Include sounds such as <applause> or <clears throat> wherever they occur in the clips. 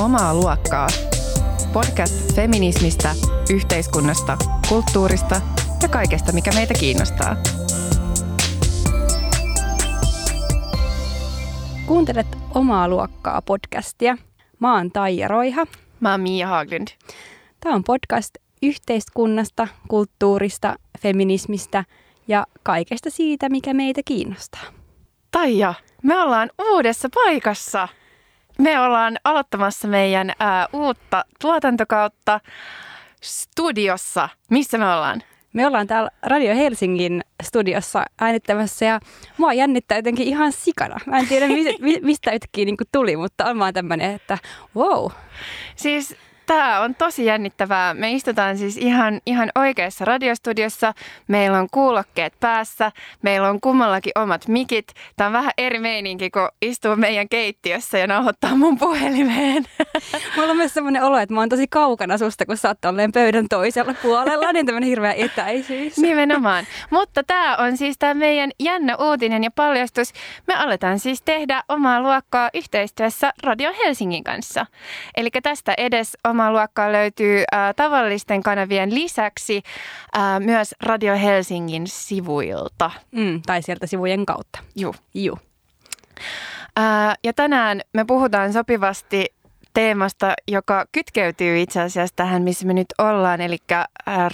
Omaa luokkaa. Podcast feminismistä, yhteiskunnasta, kulttuurista ja kaikesta, mikä meitä kiinnostaa. Kuuntelet Omaa luokkaa podcastia. Mä oon Taija Roiha. Mä oon Mia Haglund. Tämä on podcast yhteiskunnasta, kulttuurista, feminismistä ja kaikesta siitä, mikä meitä kiinnostaa. Taija, me ollaan uudessa paikassa. Me ollaan aloittamassa meidän ää, uutta tuotantokautta studiossa. Missä me ollaan? Me ollaan täällä Radio Helsingin studiossa äänittämässä ja mua jännittää jotenkin ihan sikana. Mä en tiedä mistä yhtäkkiä niin tuli, mutta on vaan tämmöinen, että wow. Siis Tämä on tosi jännittävää. Me istutaan siis ihan, ihan oikeassa radiostudiossa. Meillä on kuulokkeet päässä. Meillä on kummallakin omat mikit. Tämä on vähän eri meininki, kun istuu meidän keittiössä ja nauhoittaa mun puhelimeen. <laughs> Mulla on myös sellainen olo, että mä oon tosi kaukana susta, kun sä oot tolleen pöydän toisella puolella. Niin tämmöinen hirveä etäisyys. <laughs> Nimenomaan. Mutta tämä on siis tämä meidän jännä uutinen ja paljastus. Me aletaan siis tehdä omaa luokkaa yhteistyössä Radio Helsingin kanssa. Eli tästä edes oma omaa luokkaa löytyy äh, tavallisten kanavien lisäksi äh, myös Radio Helsingin sivuilta. Mm, tai sieltä sivujen kautta. Joo. Joo. Äh, ja tänään me puhutaan sopivasti teemasta, joka kytkeytyy itse asiassa tähän, missä me nyt ollaan, eli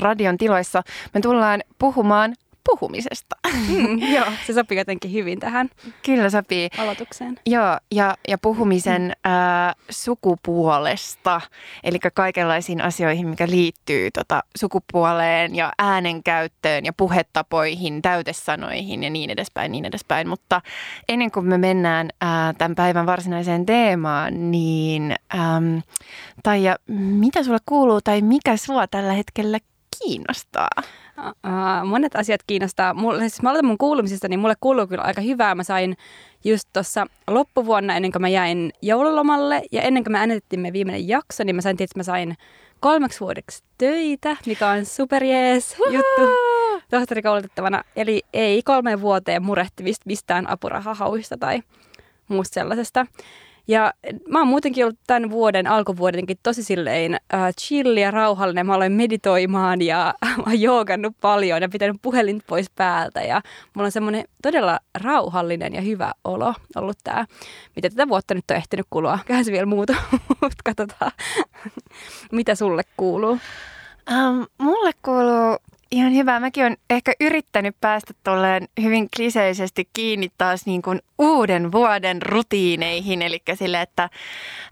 radion tiloissa. Me tullaan puhumaan puhumisesta. Mm, <laughs> joo, se sopii jotenkin hyvin tähän Kyllä sopii. aloitukseen. Joo, ja, ja puhumisen mm. ää, sukupuolesta, eli kaikenlaisiin asioihin, mikä liittyy tota, sukupuoleen ja äänenkäyttöön ja puhetapoihin, täytesanoihin ja niin edespäin, niin edespäin. Mutta ennen kuin me mennään ää, tämän päivän varsinaiseen teemaan, niin äm, Taija, mitä sulle kuuluu tai mikä sua tällä hetkellä kiinnostaa? Monet asiat kiinnostaa. Mulle, siis mä aloitan mun kuulumisesta, niin mulle kuuluu kyllä aika hyvää. Mä sain just tuossa loppuvuonna, ennen kuin mä jäin joululomalle ja ennen kuin me äänetettiin me viimeinen jakso, niin mä sain tietysti, että mä sain kolmeksi vuodeksi töitä, mikä on superjees juttu tohtorikoulutettavana. Eli ei kolmeen vuoteen murehtivista mistään apurahahauista tai muusta sellaisesta. Ja mä oon muutenkin ollut tämän vuoden, alkuvuodenkin tosi silleen äh, chill ja rauhallinen. Mä aloin meditoimaan ja <laughs> mä oon joogannut paljon ja pitänyt puhelin pois päältä. Ja mulla on semmoinen todella rauhallinen ja hyvä olo ollut tää. Mitä tätä vuotta nyt on ehtinyt kulua? Kähän se vielä muuta, <laughs> mutta katsotaan. <laughs> Mitä sulle kuuluu? Um, mulle kuuluu Ihan hyvä. Mäkin olen ehkä yrittänyt päästä tolleen hyvin kliseisesti kiinni taas niin kuin uuden vuoden rutiineihin. Eli sille, että,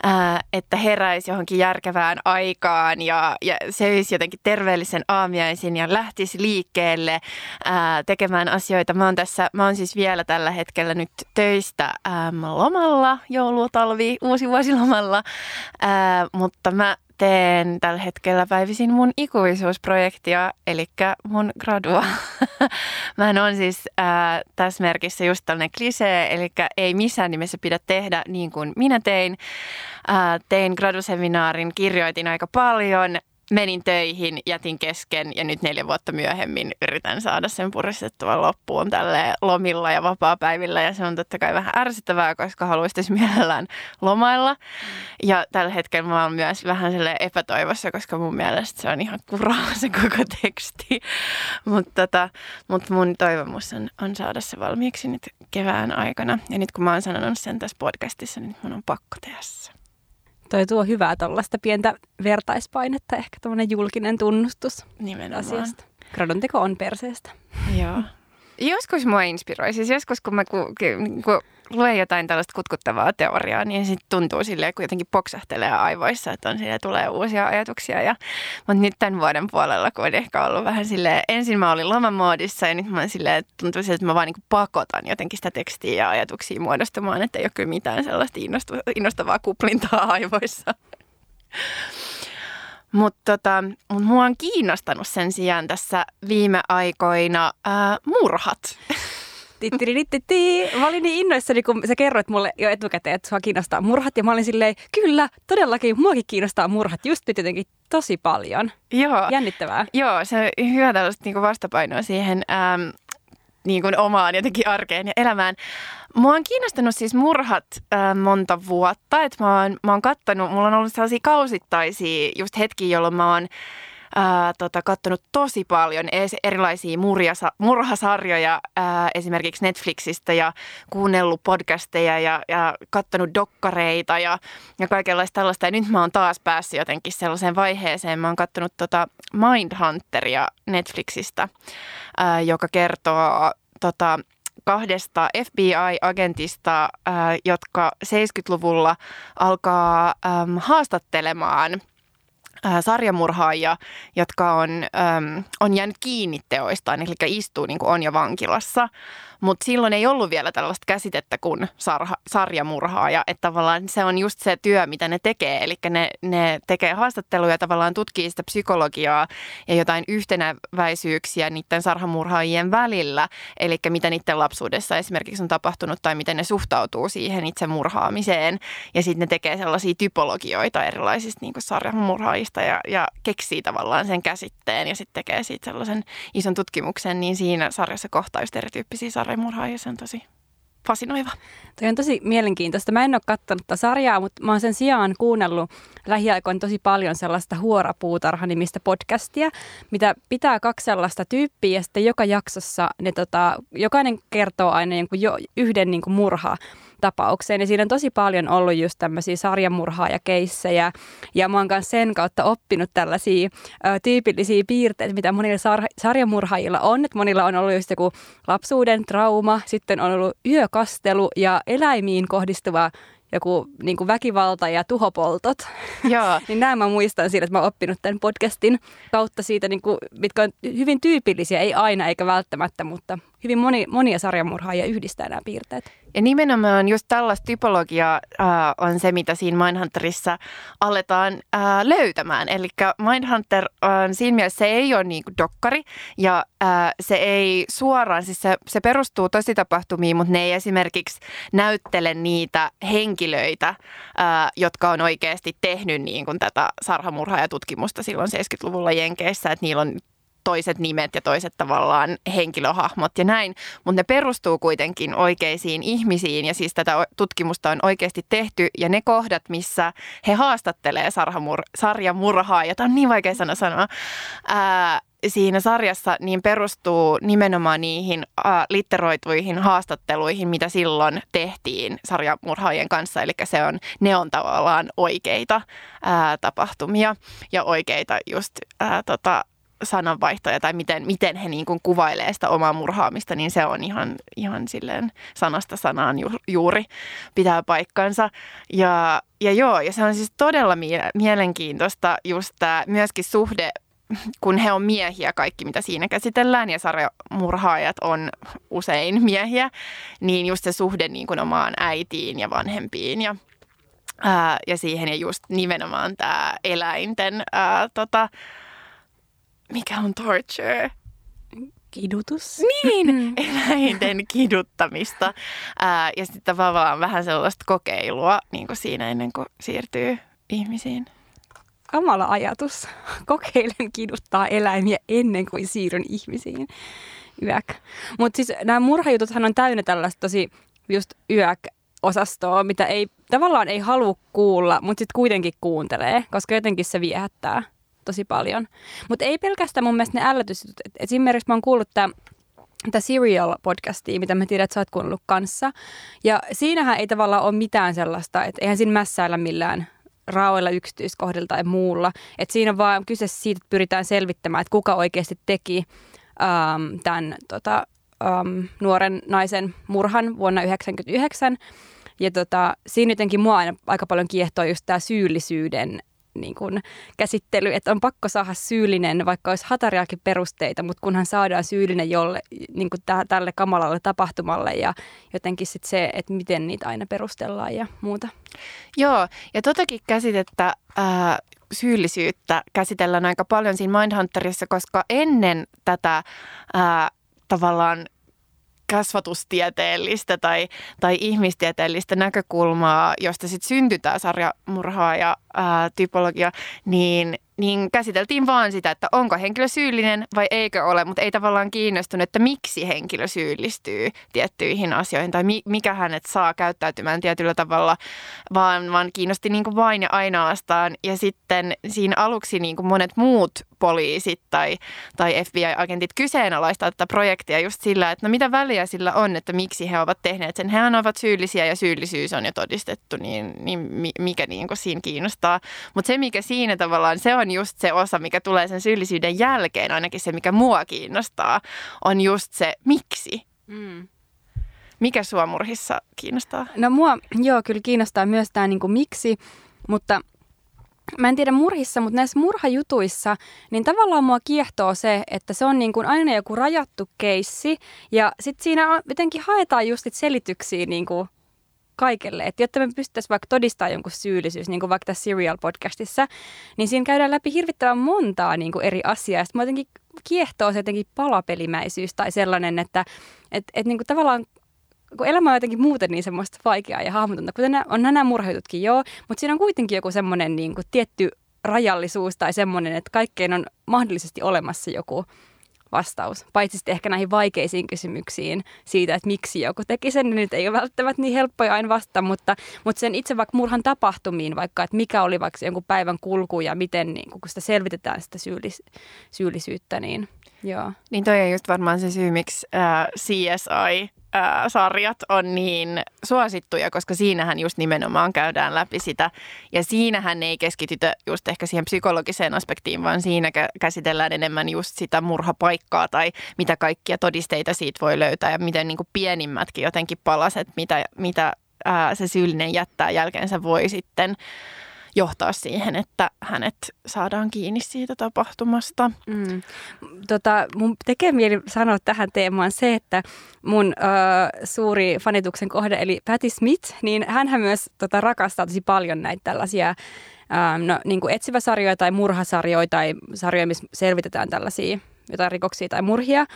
ää, että heräisi johonkin järkevään aikaan ja, ja söisi jotenkin terveellisen aamiaisin ja lähtisi liikkeelle ää, tekemään asioita. Mä oon, tässä, mä oon siis vielä tällä hetkellä nyt töistä ää, lomalla, joulutalvi, uusi vuosilomalla, ää, mutta mä teen tällä hetkellä päivisin mun ikuisuusprojektia, eli mun gradua. <laughs> Mä on siis ää, tässä merkissä just tällainen klisee, eli ei missään nimessä pidä tehdä niin kuin minä tein. Ää, tein graduseminaarin, kirjoitin aika paljon, menin töihin, jätin kesken ja nyt neljä vuotta myöhemmin yritän saada sen puristettua loppuun tälle lomilla ja vapaa-päivillä. Ja se on totta kai vähän ärsyttävää, koska haluaisi <laughs> mielellään lomailla. Ja tällä hetkellä mä oon myös vähän sille epätoivossa, koska mun mielestä se on ihan kuraa se koko teksti. <laughs> Mutta tota, mut mun toivomus on, on saada se valmiiksi nyt kevään aikana. Ja nyt kun mä oon sanonut sen tässä podcastissa, niin mun on pakko tehdä se toi tuo hyvää tuollaista pientä vertaispainetta, ehkä tuommoinen julkinen tunnustus Nimenomaan. asiasta. Gradon teko on perseestä. Joo. Joskus mua inspiroi. Siis joskus kun mä ku, ku, luen jotain tällaista kutkuttavaa teoriaa, niin sitten tuntuu silleen, kun jotenkin poksahtelee aivoissa, että on sille tulee uusia ajatuksia. Ja, mutta nyt tämän vuoden puolella, kun on ehkä ollut vähän silleen, ensin mä olin lomamoodissa ja nyt mä silleen, että tuntuu silleen, että mä vaan niin pakotan jotenkin sitä tekstiä ja ajatuksia muodostumaan, että ei ole kyllä mitään sellaista innostavaa kuplintaa <laughs> aivoissa. Mutta tota, mut mua on kiinnostanut sen sijaan tässä viime aikoina ää, murhat. <laughs> Mä olin niin innoissani, kun sä kerroit mulle jo etukäteen, että sua kiinnostaa murhat. Ja mä olin silleen, kyllä, todellakin, muakin kiinnostaa murhat just nyt jotenkin tosi paljon. Joo. Jännittävää. Joo, se on hyvä tällaista niin vastapainoa siihen. Ähm, niin kuin omaan jotenkin arkeen ja elämään. Mua on kiinnostanut siis murhat äh, monta vuotta, että mä oon, mä oon kattanut, mulla on ollut sellaisia kausittaisia just hetkiä, jolloin mä oon ää, tota, kattonut tosi paljon erilaisia murjasa, murhasarjoja ää, esimerkiksi Netflixistä ja kuunnellut podcasteja ja, ja kattonut dokkareita ja, ja kaikenlaista tällaista. Ja nyt mä oon taas päässyt jotenkin sellaiseen vaiheeseen. Mä oon kattonut tota Mindhunteria Netflixistä, ää, joka kertoo tota, kahdesta FBI-agentista, jotka 70-luvulla alkaa haastattelemaan – sarjamurhaajia, jotka on, ähm, on jäänyt kiinni teoistaan, eli istuu niin kuin on jo vankilassa. Mutta silloin ei ollut vielä tällaista käsitettä kuin sarha, sarjamurhaaja, että tavallaan se on just se työ, mitä ne tekee. Eli ne, ne tekee haastatteluja, tavallaan tutkii sitä psykologiaa ja jotain yhtenäväisyyksiä niiden sarhamurhaajien välillä. Eli mitä niiden lapsuudessa esimerkiksi on tapahtunut tai miten ne suhtautuu siihen itse murhaamiseen. Ja sitten ne tekee sellaisia typologioita erilaisista niin sarjamurhaajista ja, ja keksii tavallaan sen käsitteen ja sitten tekee siitä sellaisen ison tutkimuksen. Niin siinä sarjassa kohtaa just erityyppisiä sarjamurhaajia sarjamurhaaja, tosi fasinoiva. Toi on tosi mielenkiintoista. Mä en ole katsonut tätä sarjaa, mutta mä oon sen sijaan kuunnellut lähiaikoin tosi paljon sellaista Huora-puutarha-nimistä podcastia, mitä pitää kaksi sellaista tyyppiä ja sitten joka jaksossa ne tota, jokainen kertoo aina jonkun jo, yhden niin kuin murha tapaukseen. Ja siinä on tosi paljon ollut just tämmöisiä sarjamurhaajakeissejä. Ja mä oon myös sen kautta oppinut tällaisia ö, tyypillisiä piirteitä, mitä monilla sar- sarjamurhaajilla on. Että monilla on ollut just joku lapsuuden trauma, sitten on ollut yökastelu ja eläimiin kohdistuva joku niin kuin väkivalta ja tuhopoltot. Joo. <laughs> niin nämä mä muistan siitä, että mä oon oppinut tämän podcastin kautta siitä, niin kuin, mitkä on hyvin tyypillisiä, ei aina eikä välttämättä, mutta hyvin moni, monia sarjamurhaajia yhdistää nämä piirteet. Ja nimenomaan just tällaista typologiaa äh, on se, mitä siinä Mindhunterissa aletaan äh, löytämään. Eli Mindhunter on siinä mielessä, se ei ole niinku dokkari ja äh, se ei suoraan, siis se, se perustuu tositapahtumiin, mutta ne ei esimerkiksi näyttele niitä henkilöitä, äh, jotka on oikeasti tehnyt niin kuin tätä sarhamurhaajatutkimusta silloin 70-luvulla Jenkeissä, että niillä on toiset nimet ja toiset tavallaan henkilöhahmot ja näin, mutta ne perustuu kuitenkin oikeisiin ihmisiin ja siis tätä tutkimusta on oikeasti tehty ja ne kohdat, missä he haastattelee sarjamur- sarjamurhaa, ja tämä on niin vaikea sana sanoa, ää, siinä sarjassa niin perustuu nimenomaan niihin ää, litteroituihin haastatteluihin, mitä silloin tehtiin sarjamurhaajien kanssa. Eli se on, ne on tavallaan oikeita ää, tapahtumia ja oikeita just ää, tota, sananvaihtoja tai miten, miten he niin kuin kuvailee sitä omaa murhaamista, niin se on ihan, ihan silleen sanasta sanaan ju, juuri pitää paikkansa. Ja, ja joo, ja se on siis todella mie- mielenkiintoista just tämä myöskin suhde kun he on miehiä kaikki, mitä siinä käsitellään, ja sarjamurhaajat on usein miehiä, niin just se suhde niin kuin omaan äitiin ja vanhempiin ja, ja siihen ja just nimenomaan tämä eläinten ää, tota, mikä on torture? Kidutus. Niin, <laughs> eläinten kiduttamista. Ää, ja sitten tavallaan vähän sellaista kokeilua niin kuin siinä ennen kuin siirtyy ihmisiin. Kamala ajatus. <laughs> Kokeilen kiduttaa eläimiä ennen kuin siirryn ihmisiin. Yäk. Mutta siis nämä murhajututhan on täynnä tällaista tosi just yäk osastoa, mitä ei tavallaan ei halua kuulla, mutta sitten kuitenkin kuuntelee, koska jotenkin se viehättää tosi paljon. Mutta ei pelkästään mun mielestä ne ällötysjutut. Esimerkiksi mä oon kuullut tämä tätä Serial-podcastia, mitä mä tiedän, että sä oot kuunnellut kanssa. Ja siinähän ei tavallaan ole mitään sellaista, että eihän siinä mässäillä millään raoilla yksityiskohdilla tai muulla. Että siinä on vaan kyse siitä, että pyritään selvittämään, että kuka oikeasti teki ähm, tämän tota, ähm, nuoren naisen murhan vuonna 1999. Ja tota, siinä jotenkin mua aina aika paljon kiehtoo just tämä syyllisyyden niin kuin käsittely, että on pakko saada syyllinen, vaikka olisi hatariakin perusteita, mutta kunhan saadaan syyllinen jolle, niin kuin täh, tälle kamalalle tapahtumalle ja jotenkin sitten se, että miten niitä aina perustellaan ja muuta. Joo, ja totakin käsitettä ää, syyllisyyttä käsitellään aika paljon siinä Mindhunterissa, koska ennen tätä ää, tavallaan kasvatustieteellistä tai, tai ihmistieteellistä näkökulmaa, josta sitten syntyy tämä sarjamurhaa ja ää, typologia, niin niin käsiteltiin vaan sitä, että onko henkilö syyllinen vai eikö ole, mutta ei tavallaan kiinnostunut, että miksi henkilö syyllistyy tiettyihin asioihin tai mikä hänet saa käyttäytymään tietyllä tavalla, vaan, vaan kiinnosti niin kuin vain ja ainoastaan. Ja sitten siinä aluksi niin kuin monet muut poliisit tai, tai FBI-agentit kyseenalaistaa tätä projektia just sillä, että no mitä väliä sillä on, että miksi he ovat tehneet sen. Hehän ovat syyllisiä ja syyllisyys on jo todistettu, niin, niin mikä niin kuin siinä kiinnostaa. Mutta se, mikä siinä tavallaan, se on just se osa, mikä tulee sen syyllisyyden jälkeen, ainakin se, mikä mua kiinnostaa, on just se miksi. Mm. Mikä sua murhissa kiinnostaa? No mua, joo, kyllä kiinnostaa myös tämä niin miksi, mutta mä en tiedä murhissa, mutta näissä murhajutuissa, niin tavallaan mua kiehtoo se, että se on niin kuin aina joku rajattu keissi ja sitten siinä on, jotenkin haetaan just selityksiä niin kuin kaikelle. Että jotta me pystyttäisiin vaikka todistamaan jonkun syyllisyys, niin kuin vaikka tässä Serial-podcastissa, niin siinä käydään läpi hirvittävän montaa niin kuin eri asiaa. Sitten jotenkin kiehtoo se jotenkin palapelimäisyys tai sellainen, että et, et niin kuin tavallaan kun elämä on jotenkin muuten niin semmoista vaikeaa ja hahmotonta, kuten on nämä murhajututkin joo, mutta siinä on kuitenkin joku semmoinen niin kuin tietty rajallisuus tai semmoinen, että kaikkein on mahdollisesti olemassa joku vastaus. Paitsi sitten ehkä näihin vaikeisiin kysymyksiin siitä, että miksi joku teki sen, niin nyt ei ole välttämättä niin helppoja aina vastata, mutta, mutta sen itse vaikka murhan tapahtumiin, vaikka että mikä oli vaikka jonkun päivän kulku ja miten niin kun sitä selvitetään sitä syyllis, syyllisyyttä, niin joo. Niin toi on just varmaan se syy, miksi äh, CSI sarjat on niin suosittuja, koska siinähän just nimenomaan käydään läpi sitä. Ja siinähän ei keskitytä just ehkä siihen psykologiseen aspektiin, vaan siinä käsitellään enemmän just sitä murhapaikkaa tai mitä kaikkia todisteita siitä voi löytää ja miten niin kuin pienimmätkin jotenkin palaset, mitä, mitä ää, se syyllinen jättää jälkeensä voi sitten johtaa siihen, että hänet saadaan kiinni siitä tapahtumasta. Mm. Tota, mun tekee mieli sanoa tähän teemaan se, että mun ö, suuri fanituksen kohde, eli Patti Smith, niin hän myös tota, rakastaa tosi paljon näitä tällaisia no, niin kuin etsiväsarjoja tai murhasarjoja tai sarjoja, missä selvitetään tällaisia jotain rikoksia tai murhia.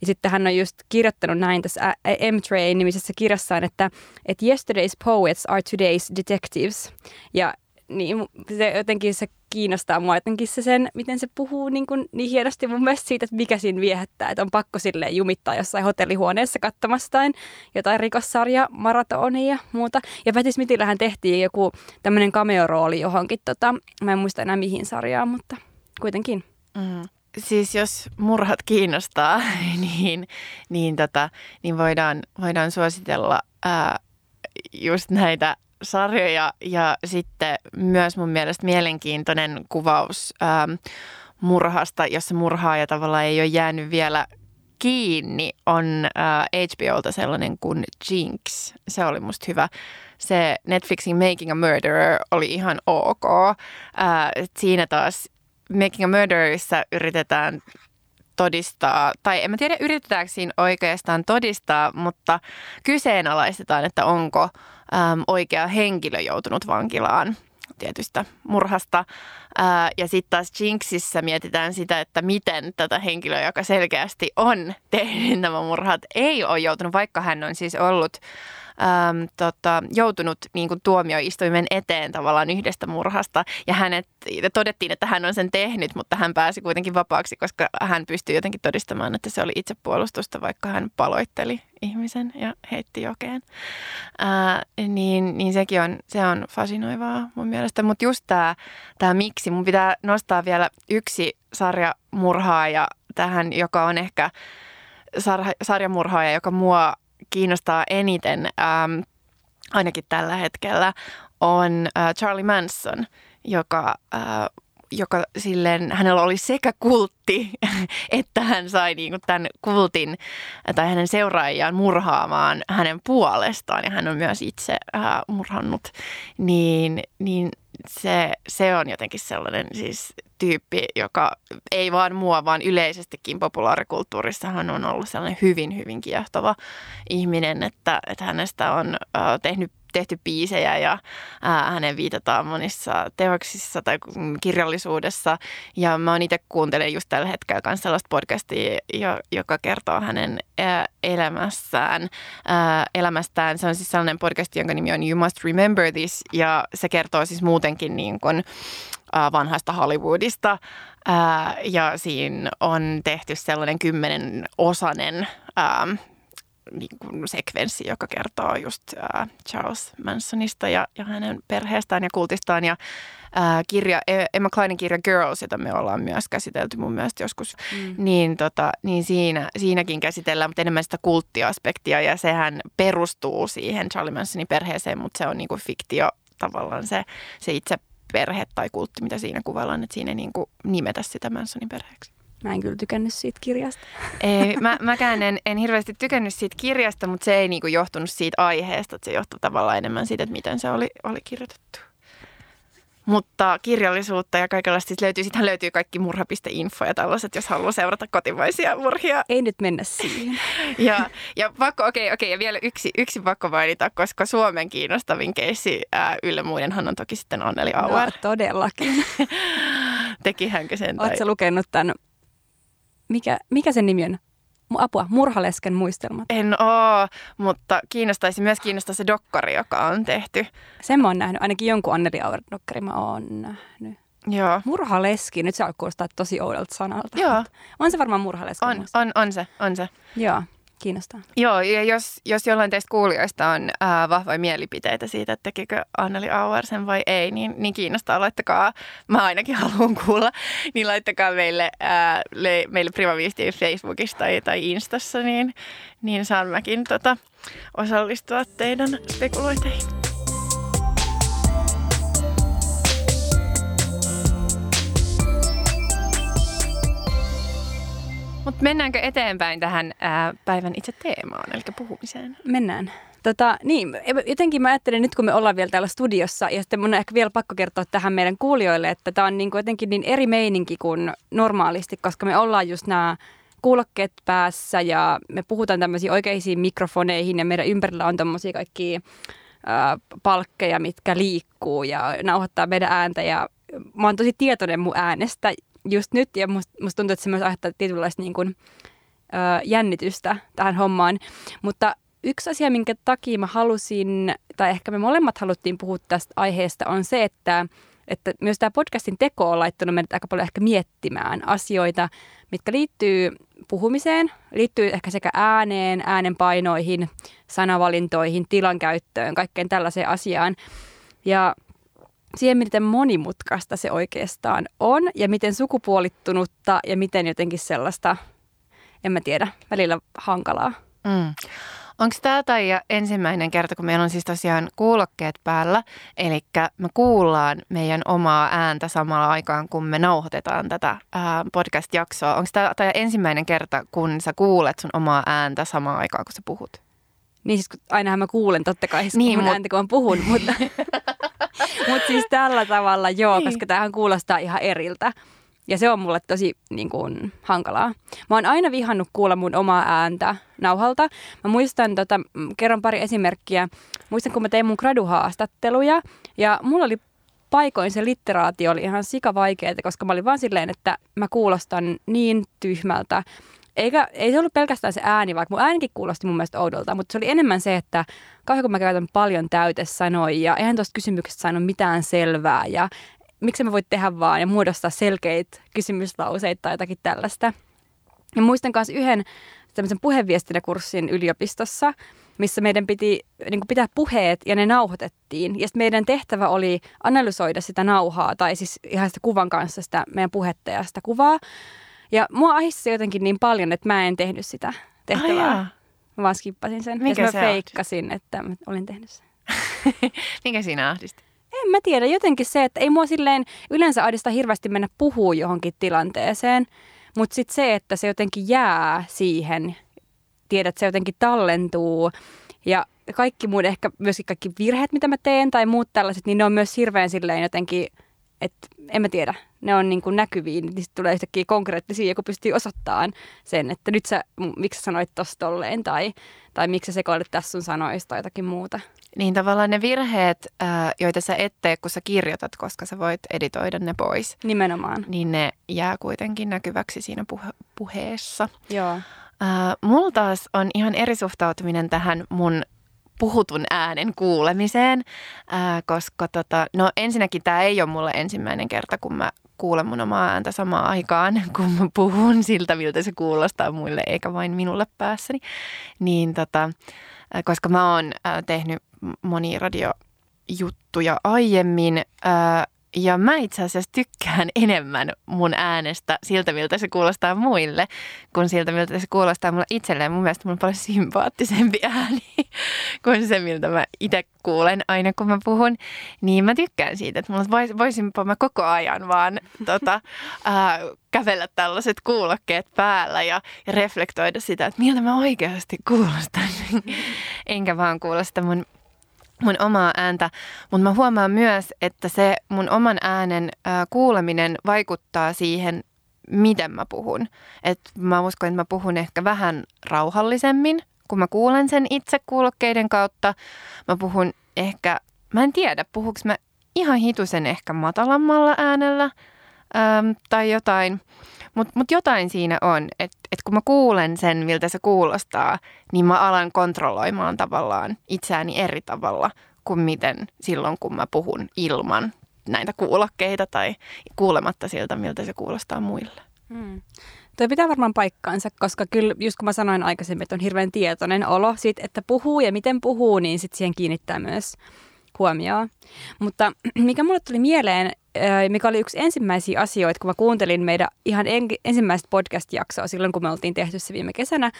Ja sitten hän on just kirjoittanut näin tässä M-Train-nimisessä kirjassaan, että, että yesterday's poets are today's detectives. Ja niin se jotenkin se kiinnostaa mua jotenkin se sen, miten se puhuu niin, kuin, niin hienosti mun mielestä siitä, että mikä siinä viehättää, että on pakko sille jumittaa jossain hotellihuoneessa katsomassa jotain rikossarja, maratonia ja muuta. Ja Patti Smithillähän tehtiin joku tämmöinen cameo-rooli johonkin, tota, mä en muista enää mihin sarjaan, mutta kuitenkin. Mm. Siis jos murhat kiinnostaa, <laughs> niin, niin, tota, niin voidaan, voidaan suositella ää, just näitä sarjoja ja sitten myös mun mielestä mielenkiintoinen kuvaus ähm, murhasta, jossa murhaaja tavallaan ei ole jäänyt vielä kiinni, on äh, HBOlta sellainen kuin Jinx. Se oli musta hyvä. Se Netflixin Making a Murderer oli ihan ok. Äh, siinä taas Making a Murdererissa yritetään todistaa, tai en mä tiedä yritetäänkö siinä oikeastaan todistaa, mutta kyseenalaistetaan, että onko äm, oikea henkilö joutunut vankilaan tietystä murhasta. Ää, ja sitten taas Jinxissä mietitään sitä, että miten tätä henkilöä, joka selkeästi on tehnyt nämä murhat, ei ole joutunut, vaikka hän on siis ollut äm, tota, joutunut niin kuin tuomioistuimen eteen tavallaan yhdestä murhasta. Ja hänet todettiin, että hän on sen tehnyt, mutta hän pääsi kuitenkin vapaaksi, koska hän pystyi jotenkin todistamaan, että se oli itsepuolustusta, vaikka hän paloitteli ihmisen ja heitti jokeen. Ää, niin, niin sekin on, se on fasinoivaa mun mielestä. Mutta just tämä miksi, mun pitää nostaa vielä yksi sarjamurhaaja tähän, joka on ehkä sarja, sarjamurhaaja, joka mua kiinnostaa eniten, ähm, ainakin tällä hetkellä, on äh, Charlie Manson, joka äh, joka silleen, hänellä oli sekä kultti, <laughs> että hän sai niin kuin tämän kultin tai hänen seuraajiaan murhaamaan hänen puolestaan ja hän on myös itse äh, murhannut, niin, niin se, se on jotenkin sellainen siis tyyppi, joka ei vaan mua, vaan yleisestikin populaarikulttuurissa hän on ollut sellainen hyvin, hyvin kiehtova ihminen, että, että hänestä on äh, tehnyt tehty biisejä ja ää, hänen viitataan monissa teoksissa tai kirjallisuudessa. Ja mä oon itse kuuntelen just tällä hetkellä myös sellaista podcastia, joka kertoo hänen elämässään. Ää, elämästään. Se on siis sellainen podcast, jonka nimi on You Must Remember This ja se kertoo siis muutenkin niin kuin, vanhasta Hollywoodista. Ja siinä on tehty sellainen kymmenen osanen niin kuin sekvenssi, joka kertoo just äh, Charles Mansonista ja, ja hänen perheestään ja kultistaan. Ja äh, kirja, e, Emma Kleinin kirja Girls, jota me ollaan myös käsitelty mun mielestä joskus, mm. niin, tota, niin siinä, siinäkin käsitellään, mutta enemmän sitä kulttiaspektia ja sehän perustuu siihen Charlie Mansonin perheeseen, mutta se on niin kuin fiktio tavallaan se, se itse perhe tai kultti, mitä siinä kuvaillaan, että siinä ei niin kuin nimetä sitä Mansonin perheeksi. Mä en kyllä tykännyt siitä kirjasta. Ei, mä, mäkään en, en hirveästi tykännyt siitä kirjasta, mutta se ei niinku johtunut siitä aiheesta. Että se johtui tavallaan enemmän siitä, että miten se oli, oli kirjoitettu. Mutta kirjallisuutta ja kaikenlaista siis löytyy. Sittenhän löytyy kaikki murha.info ja tällaiset, jos haluaa seurata kotimaisia murhia. Ei nyt mennä siihen. <laughs> ja, ja pakko, okei, okay, okei, okay, ja vielä yksi, yksi pakko mainita, koska Suomen kiinnostavin keissi ää, yllä muidenhan on toki sitten Anneli Auer. No, todellakin. <laughs> Tekihänkö sen? Oletko lukenut tämän mikä, mikä sen nimi on? Apua, Murhalesken muistelmat. En oo, mutta kiinnostaisi myös kiinnostaa se dokkari, joka on tehty. Sen mä oon nähnyt, ainakin jonkun Anneli Auer-dokkari mä oon nähnyt. Joo. Murhaleski, nyt se kuulostaa tosi oudolta sanalta. Joo. On se varmaan murhaleski. On, on, on se, on se. Joo kiinnostaa. Joo, ja jos, jos jollain teistä kuulijoista on ää, vahvoja mielipiteitä siitä, että tekikö Anneli Auer sen vai ei, niin, niin kiinnostaa, laittakaa, mä ainakin haluan kuulla, niin laittakaa meille, ää, le, meille privaviestiä Facebookista tai, tai Instassa, niin, niin saan mäkin tota, osallistua teidän spekulointeihin. Mutta mennäänkö eteenpäin tähän ää, päivän itse teemaan, eli puhumiseen? Mennään. Tota, niin, jotenkin mä ajattelin nyt, kun me ollaan vielä täällä studiossa, ja sitten mun on ehkä vielä pakko kertoa tähän meidän kuulijoille, että tämä on niin kuin jotenkin niin eri meininki kuin normaalisti, koska me ollaan just nämä kuulokkeet päässä ja me puhutaan tämmöisiin oikeisiin mikrofoneihin ja meidän ympärillä on tämmöisiä kaikki äh, palkkeja, mitkä liikkuu ja nauhoittaa meidän ääntä ja mä oon tosi tietoinen mun äänestä just nyt ja musta must tuntuu, että se myös aiheuttaa tietynlaista niin kuin, ö, jännitystä tähän hommaan. Mutta yksi asia, minkä takia mä halusin, tai ehkä me molemmat haluttiin puhua tästä aiheesta, on se, että, että myös tämä podcastin teko on laittanut meidät aika paljon ehkä miettimään asioita, mitkä liittyy puhumiseen, liittyy ehkä sekä ääneen, äänenpainoihin, sanavalintoihin, tilankäyttöön, kaikkeen tällaiseen asiaan. Ja siihen, miten monimutkaista se oikeastaan on ja miten sukupuolittunutta ja miten jotenkin sellaista, en mä tiedä, välillä hankalaa. Mm. Onko tämä tai ensimmäinen kerta, kun meillä on siis tosiaan kuulokkeet päällä, eli me kuullaan meidän omaa ääntä samalla aikaan, kun me nauhoitetaan tätä ää, podcast-jaksoa. Onko tämä tai ensimmäinen kerta, kun sä kuulet sun omaa ääntä samaan aikaan, kun sä puhut? Niin siis ainahan mä kuulen totta kai siis niin, mun mut... ääntä, kun mä puhun, mutta... <laughs> Mutta siis tällä tavalla joo, niin. koska tämähän kuulostaa ihan eriltä. Ja se on mulle tosi niin kuin, hankalaa. Mä oon aina vihannut kuulla mun omaa ääntä nauhalta. Mä muistan, tota, kerron pari esimerkkiä. Muistan, kun mä tein mun graduhaastatteluja ja mulla oli paikoin se litteraatio oli ihan sika vaikeaa, koska mä olin vaan silleen, että mä kuulostan niin tyhmältä eikä, ei se ollut pelkästään se ääni, vaikka mun äänikin kuulosti mun mielestä oudolta, mutta se oli enemmän se, että kauhean kun mä käytän paljon täytesanoja ja eihän tuosta kysymyksestä saanut mitään selvää ja miksi mä voit tehdä vaan ja muodostaa selkeitä kysymyslauseita tai jotakin tällaista. Ja muistan myös yhden tämmöisen puheviestinäkurssin yliopistossa, missä meidän piti niin kuin pitää puheet ja ne nauhoitettiin. Ja sitten meidän tehtävä oli analysoida sitä nauhaa tai siis ihan sitä kuvan kanssa sitä meidän puhetta ja sitä kuvaa. Ja mua ahisti jotenkin niin paljon, että mä en tehnyt sitä tehtävää. Ah, mä vaan skippasin sen. Mikä ja mä feikkasin, että mä olin tehnyt sen. <laughs> Mikä siinä ahdisti? En mä tiedä. Jotenkin se, että ei mua silleen yleensä ahdista hirveästi mennä puhuu johonkin tilanteeseen. Mutta sitten se, että se jotenkin jää siihen. Tiedät, että se jotenkin tallentuu. Ja kaikki muut, ehkä myöskin kaikki virheet, mitä mä teen tai muut tällaiset, niin ne on myös hirveän silleen jotenkin, että en mä tiedä, ne on niin kuin näkyviin, niin sitten tulee yhtäkkiä konkreettisia, kun pystyy osoittamaan sen, että nyt sä, miksi sä sanoit tosta tolleen, tai, tai miksi sä sekoilet tässä sun sanoista tai jotakin muuta. niin tavallaan ne virheet, joita sä et tee, kun sä kirjoitat, koska sä voit editoida ne pois. Nimenomaan. Niin ne jää kuitenkin näkyväksi siinä puhe- puheessa. Joo. mulla taas on ihan eri suhtautuminen tähän mun puhutun äänen kuulemiseen, ää, koska tota, no ensinnäkin tämä ei ole mulle ensimmäinen kerta, kun mä kuulen mun omaa ääntä samaan aikaan, <laughs> kun mä puhun siltä, miltä se kuulostaa muille, eikä vain minulle päässäni. Niin tota, koska mä oon ää, tehnyt monia radiojuttuja aiemmin, ää, ja mä itse asiassa tykkään <laughs> enemmän mun äänestä siltä, miltä se kuulostaa muille, kuin siltä, miltä se kuulostaa mulle itselleen. Mun mielestä mulla on paljon sympaattisempi <laughs> ääni kuin se, miltä mä itse kuulen aina, kun mä puhun. Niin mä tykkään siitä, että mulla vois, voisinpa mä koko ajan vaan <laughs> tota, ää, kävellä tällaiset kuulokkeet päällä ja, ja reflektoida sitä, että miltä mä oikeasti kuulostan. Enkä vaan kuulosta mun mun omaa ääntä, mutta mä huomaan myös, että se mun oman äänen ää, kuuleminen vaikuttaa siihen, miten mä puhun. Et mä uskon, että mä puhun ehkä vähän rauhallisemmin, kun mä kuulen sen itse kuulokkeiden kautta. Mä puhun ehkä, mä en tiedä, puhuks mä ihan hitusen ehkä matalammalla äänellä äm, tai jotain. Mutta mut jotain siinä on, että et kun mä kuulen sen, miltä se kuulostaa, niin mä alan kontrolloimaan tavallaan itseäni eri tavalla kuin miten silloin, kun mä puhun ilman näitä kuulokkeita tai kuulematta siltä, miltä se kuulostaa muille. Hmm. Tuo pitää varmaan paikkaansa, koska kyllä just kun mä sanoin aikaisemmin, että on hirveän tietoinen olo siitä, että puhuu ja miten puhuu, niin sitten siihen kiinnittää myös huomioon. Mutta <clears throat> mikä mulle tuli mieleen, mikä oli yksi ensimmäisiä asioita, kun mä kuuntelin meidän ihan en, ensimmäistä podcast-jaksoa silloin, kun me oltiin tehty se viime kesänä,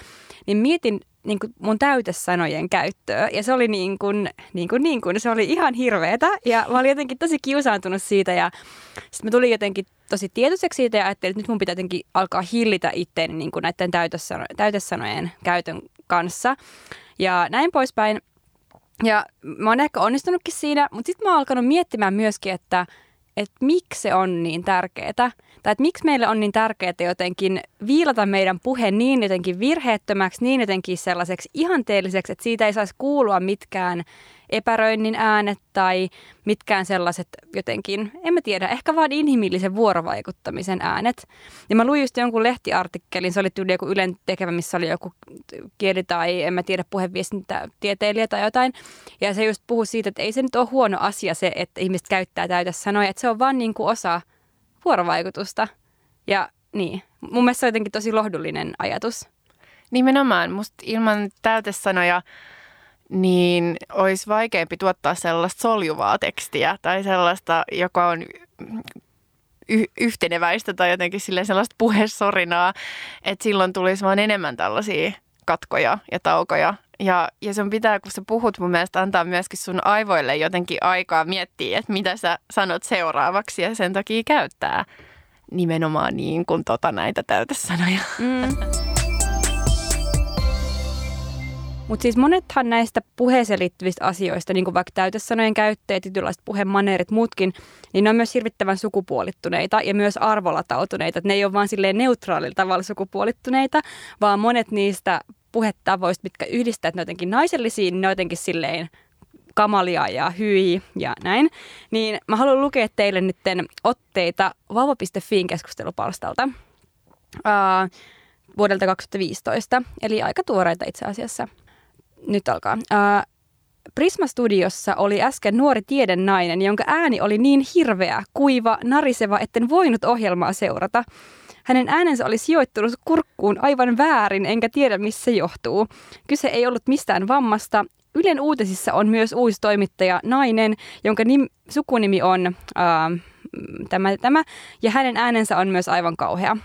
niin mietin niin kuin mun täytesanojen käyttöä. Ja se oli niin kuin, niin kuin, niin kuin, se oli ihan hirveetä. Ja mä olin jotenkin tosi kiusaantunut siitä. Ja sitten mä tulin jotenkin tosi tietoiseksi siitä ja ajattelin, että nyt mun pitää jotenkin alkaa hillitä itteeni niin kuin näiden täytesano, täytesanojen käytön kanssa. Ja näin poispäin. Ja mä oon ehkä onnistunutkin siinä, mutta sitten mä oon alkanut miettimään myöskin, että, että miksi se on niin tärkeää. Tai että miksi meille on niin tärkeää jotenkin viilata meidän puhe niin jotenkin virheettömäksi, niin jotenkin sellaiseksi ihanteelliseksi, että siitä ei saisi kuulua mitkään epäröinnin äänet tai mitkään sellaiset jotenkin, en mä tiedä, ehkä vaan inhimillisen vuorovaikuttamisen äänet. Ja mä luin just jonkun lehtiartikkelin, se oli tyyli joku Ylen tekevä, missä oli joku kieli tai en mä tiedä puheviestintätieteilijä tai jotain. Ja se just puhui siitä, että ei se nyt ole huono asia se, että ihmiset käyttää täytä sanoja, että se on vaan niin kuin osa vuorovaikutusta. Ja niin, mun mielestä se on jotenkin tosi lohdullinen ajatus. Nimenomaan, musta ilman täytesanoja niin olisi vaikeampi tuottaa sellaista soljuvaa tekstiä tai sellaista, joka on y- yhteneväistä tai jotenkin sellaista puhesorinaa, että silloin tulisi vaan enemmän tällaisia katkoja ja taukoja. Ja, ja sun pitää, kun sä puhut, mun mielestä antaa myöskin sun aivoille jotenkin aikaa miettiä, että mitä sä sanot seuraavaksi ja sen takia käyttää nimenomaan niin kuin tota näitä täytesanoja. Mm. Mutta siis monethan näistä puheeseen liittyvistä asioista, niin kuin vaikka täytesanojen käyttö ja tietynlaiset puhemaneerit muutkin, niin ne on myös hirvittävän sukupuolittuneita ja myös arvolatautuneita. ne ei ole vaan silleen neutraalilla tavalla sukupuolittuneita, vaan monet niistä puhetavoista, mitkä yhdistää ne jotenkin naisellisiin, niin ne jotenkin silleen kamalia ja hyi ja näin. Niin mä haluan lukea teille nyt otteita vauva.fiin keskustelupalstalta. Uh, vuodelta 2015, eli aika tuoreita itse asiassa nyt alkaa. Uh, Prisma-studiossa oli äsken nuori tiedennainen, jonka ääni oli niin hirveä, kuiva, nariseva, etten voinut ohjelmaa seurata. Hänen äänensä oli sijoittunut kurkkuun aivan väärin, enkä tiedä missä se johtuu. Kyse ei ollut mistään vammasta. Ylen uutisissa on myös uusi toimittaja, nainen, jonka nim, sukunimi on uh, tämä, tämä, ja hänen äänensä on myös aivan kauhea.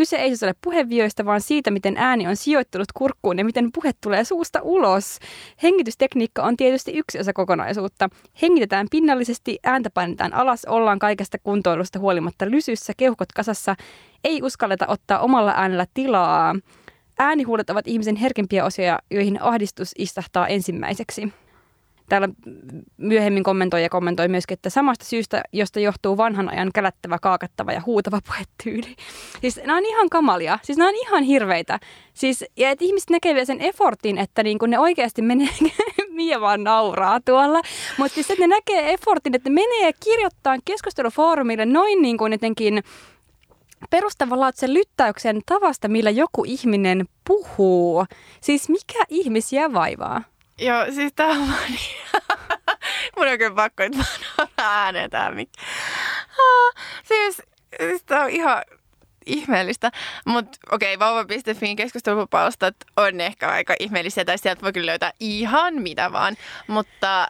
Kyse ei siis ole puhevioista, vaan siitä, miten ääni on sijoittunut kurkkuun ja miten puhe tulee suusta ulos. Hengitystekniikka on tietysti yksi osa kokonaisuutta. Hengitetään pinnallisesti, ääntä painetaan alas, ollaan kaikesta kuntoilusta huolimatta lysyssä, keuhkot kasassa. Ei uskalleta ottaa omalla äänellä tilaa. Äänihuulet ovat ihmisen herkimpiä osia, joihin ahdistus istahtaa ensimmäiseksi täällä myöhemmin kommentoi ja kommentoi myöskin, että samasta syystä, josta johtuu vanhan ajan kälättävä, kaakattava ja huutava puhetyyli. Siis nämä on ihan kamalia, siis nämä on ihan hirveitä. Siis, ja että ihmiset näkee vielä sen effortin, että niin kun ne oikeasti menee, <laughs> Mia vaan nauraa tuolla. Mutta siis että ne näkee effortin, että ne menee kirjoittaa keskustelufoorumille noin niin kuin jotenkin perustavanlaatuisen lyttäyksen tavasta, millä joku ihminen puhuu. Siis mikä ihmisiä vaivaa? Joo, siis tää on vaan niin... <laughs> Mun on kyllä pakko, että mä ääneen tää mikki. Siis, siis tää on ihan ihmeellistä. Mutta okei, okay, vauva.fiin keskustelupalstat on ehkä aika ihmeellisiä, tai sieltä voi kyllä löytää ihan mitä vaan. Mutta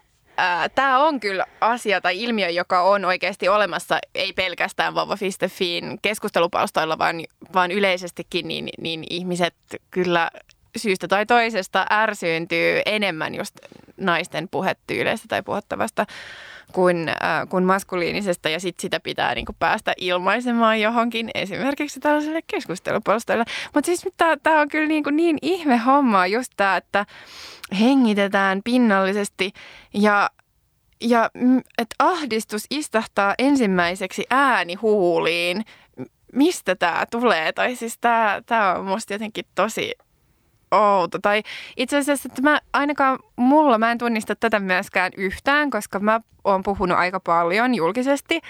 tämä on kyllä asia tai ilmiö, joka on oikeasti olemassa, ei pelkästään vauva.fiin keskustelupalstoilla, vaan, vaan yleisestikin, niin, niin ihmiset kyllä syystä tai toisesta ärsyyntyy enemmän just naisten puhetyyleistä tai puhuttavasta kuin, äh, kuin maskuliinisesta ja sitten sitä pitää niin kuin päästä ilmaisemaan johonkin esimerkiksi tällaiselle keskustelupalstoille. Mutta siis tämä on kyllä niin, kuin niin ihme homma just tämä, että hengitetään pinnallisesti ja ja että ahdistus istahtaa ensimmäiseksi ääni huuliin. Mistä tämä tulee? Tai siis tämä on musta jotenkin tosi outo. Tai itse asiassa, että mä ainakaan mulla, mä en tunnista tätä myöskään yhtään, koska mä oon puhunut aika paljon julkisesti